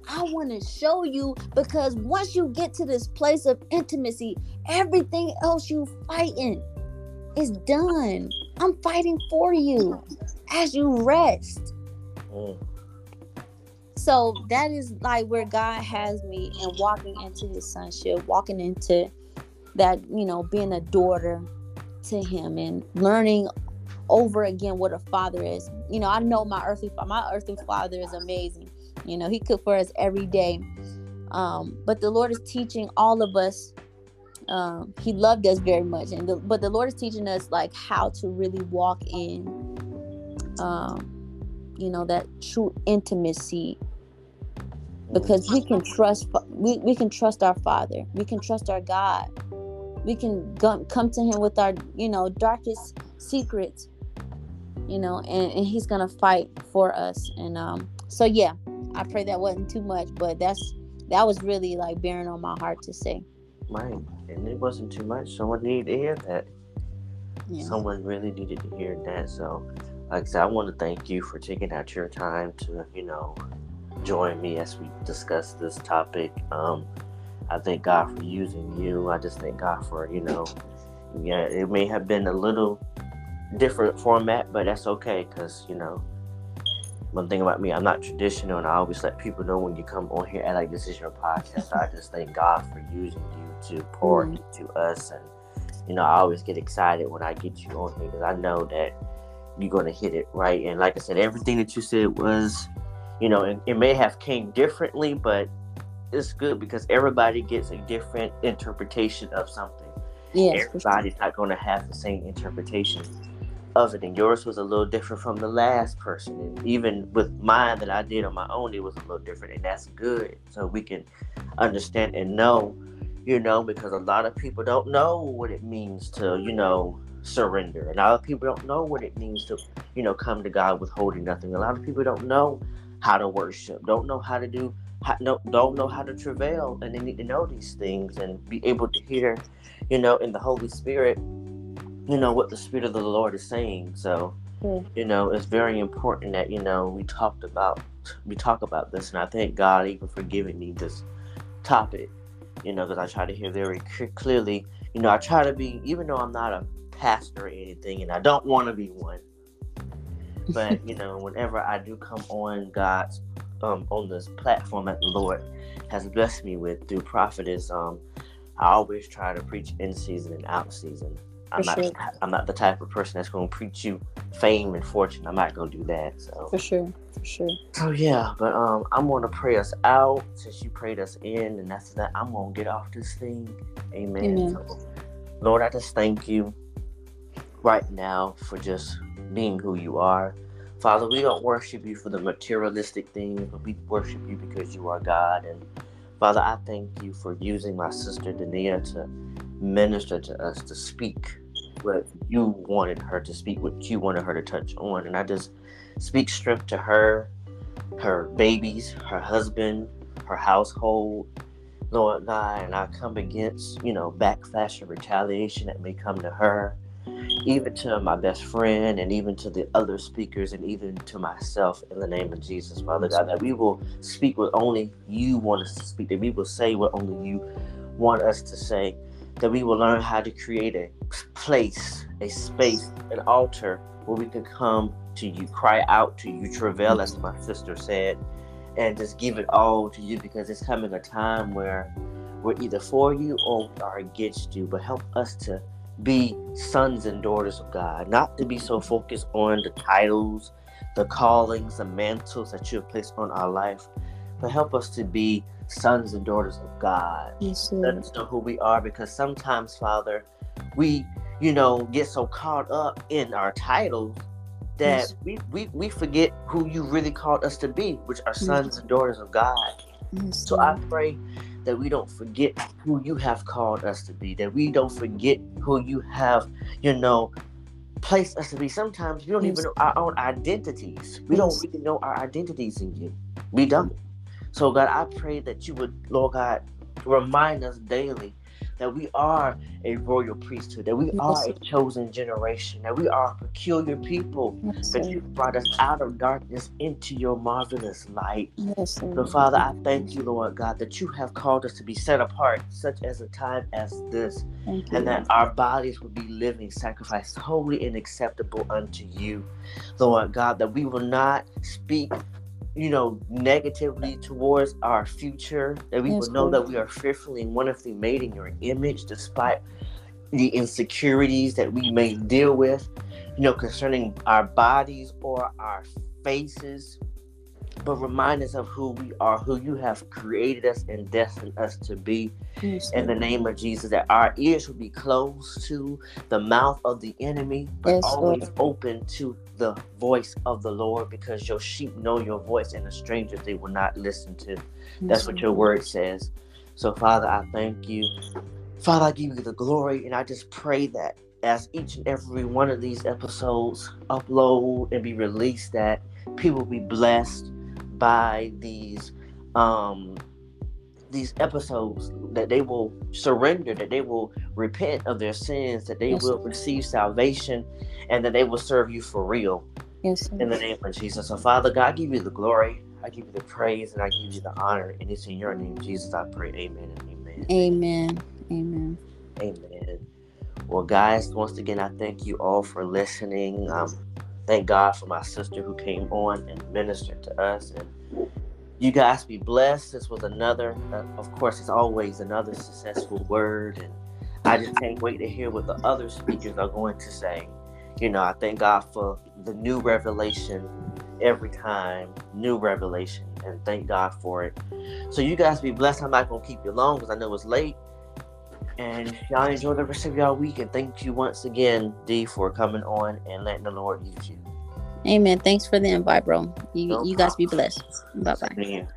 I want to show you because once you get to this place of intimacy, everything else you fighting is done. I'm fighting for you as you rest. Mm. So that is like where God has me and walking into his sonship, walking into that, you know, being a daughter to him and learning over again what a father is. You know, I know my earthly my earthly father is amazing. You know, he cooked for us every day. Um, but the Lord is teaching all of us. Um, he loved us very much, and the, but the Lord is teaching us like how to really walk in, um, you know, that true intimacy because we can trust we, we can trust our father. We can trust our god. We can go, come to him with our you know darkest secrets you know and, and he's gonna fight for us. And um so yeah i pray that wasn't too much but that's that was really like bearing on my heart to say. Right. And it wasn't too much. Someone needed to hear that. Yeah. someone really needed to hear that. So like i said i want to thank you for taking out your time to you know join me as we discuss this topic. Um, I thank God for using you. I just thank God for, you know, yeah, it may have been a little different format, but that's okay because, you know, one thing about me, I'm not traditional and I always let people know when you come on here and like this is your podcast. I just thank God for using you to pour mm. into us. And, you know, I always get excited when I get you on here because I know that you're going to hit it right. And like I said, everything that you said was you know, it, it may have came differently, but it's good because everybody gets a different interpretation of something. Yes, everybody's not going to have the same interpretation of it, and yours was a little different from the last person. And even with mine that I did on my own, it was a little different, and that's good. So we can understand and know, you know, because a lot of people don't know what it means to, you know, surrender. And a lot of people don't know what it means to, you know, come to God withholding nothing. A lot of people don't know how to worship, don't know how to do, how, no, don't know how to travail, and they need to know these things and be able to hear, you know, in the Holy Spirit, you know what the Spirit of the Lord is saying. So, mm. you know, it's very important that you know we talked about we talk about this, and I thank God even for giving me this topic. You know, because I try to hear very clearly. You know, I try to be, even though I'm not a pastor or anything, and I don't want to be one but you know, whenever I do come on God's um on this platform that the Lord has blessed me with through prophetess, um, I always try to preach in season and out season. I'm not sure. I'm not the type of person that's gonna preach you fame and fortune. I'm not gonna do that. So for sure, for sure. So yeah, but um I'm gonna pray us out since you prayed us in and after that I'm gonna get off this thing. Amen. Amen. So, Lord, I just thank you right now for just being who you are. Father, we don't worship you for the materialistic things, but we worship you because you are God. And Father, I thank you for using my sister Dania to minister to us, to speak what you wanted her to speak, what you wanted her to touch on. And I just speak strength to her, her babies, her husband, her household, Lord God. And I come against, you know, backlash and retaliation that may come to her even to my best friend and even to the other speakers and even to myself in the name of Jesus, Father God, that we will speak what only you want us to speak, that we will say what only you want us to say, that we will learn how to create a place, a space, an altar where we can come to you, cry out to you, travail, as my sister said, and just give it all to you because it's coming a time where we're either for you or we are against you. But help us to be sons and daughters of God, not to be so focused on the titles, the callings, the mantles that you have placed on our life, but help us to be sons and daughters of God. Yes, Let us know who we are because sometimes, Father, we, you know, get so caught up in our titles that yes. we, we, we forget who you really called us to be, which are sons yes. and daughters of God. Yes, so I pray that we don't forget who you have called us to be, that we don't forget who you have, you know, placed us to be. Sometimes we don't even know our own identities. We don't really know our identities in you. We don't. So, God, I pray that you would, Lord God, remind us daily that we are a royal priesthood, that we are a chosen generation, that we are a peculiar people, yes, that you brought us out of darkness into your marvelous light. Yes, so, Father, I thank you, Lord God, that you have called us to be set apart, such as a time as this, you, and that our bodies will be living sacrifice, holy and acceptable unto you, Lord God, that we will not speak you know, negatively towards our future, that we will know that we are fearfully and wonderfully made in your image, despite the insecurities that we may deal with, you know, concerning our bodies or our faces, but remind us of who we are, who you have created us and destined us to be. Yes, In the name of Jesus, that our ears will be closed to the mouth of the enemy, but Yes, always Lord. open to the voice of the Lord, because your sheep know your voice, and the stranger they will not listen to. That's what your word says. So, Father, I thank you. Father, I give you the glory, and I just pray that as each and every one of these episodes upload and be released, that people be blessed by these um these episodes that they will surrender that they will repent of their sins that they Yes. will receive salvation and that they will serve you for real Yes, in the name of Jesus. So, Father God, I give you the glory, I give you the praise, and I give you the honor. And it's in your name, Jesus, I pray. Amen and amen. Amen. Amen. Amen. Well, guys, once again, I thank you all for listening. Um, thank God for my sister who came on and ministered to us. And you guys be blessed. This was another, uh, of course, it's always another successful word. And I just can't wait to hear what the other speakers are going to say. You know, I thank God for the new revelation every time, new revelation, and thank God for it. So you guys be blessed. I'm not gonna keep you long because I know it's late. And y'all enjoy the rest of y'all week. And thank you once again, D, for coming on and letting the Lord use you. Amen. Thanks for the invite, bro. You No you guys be blessed. Bye bye.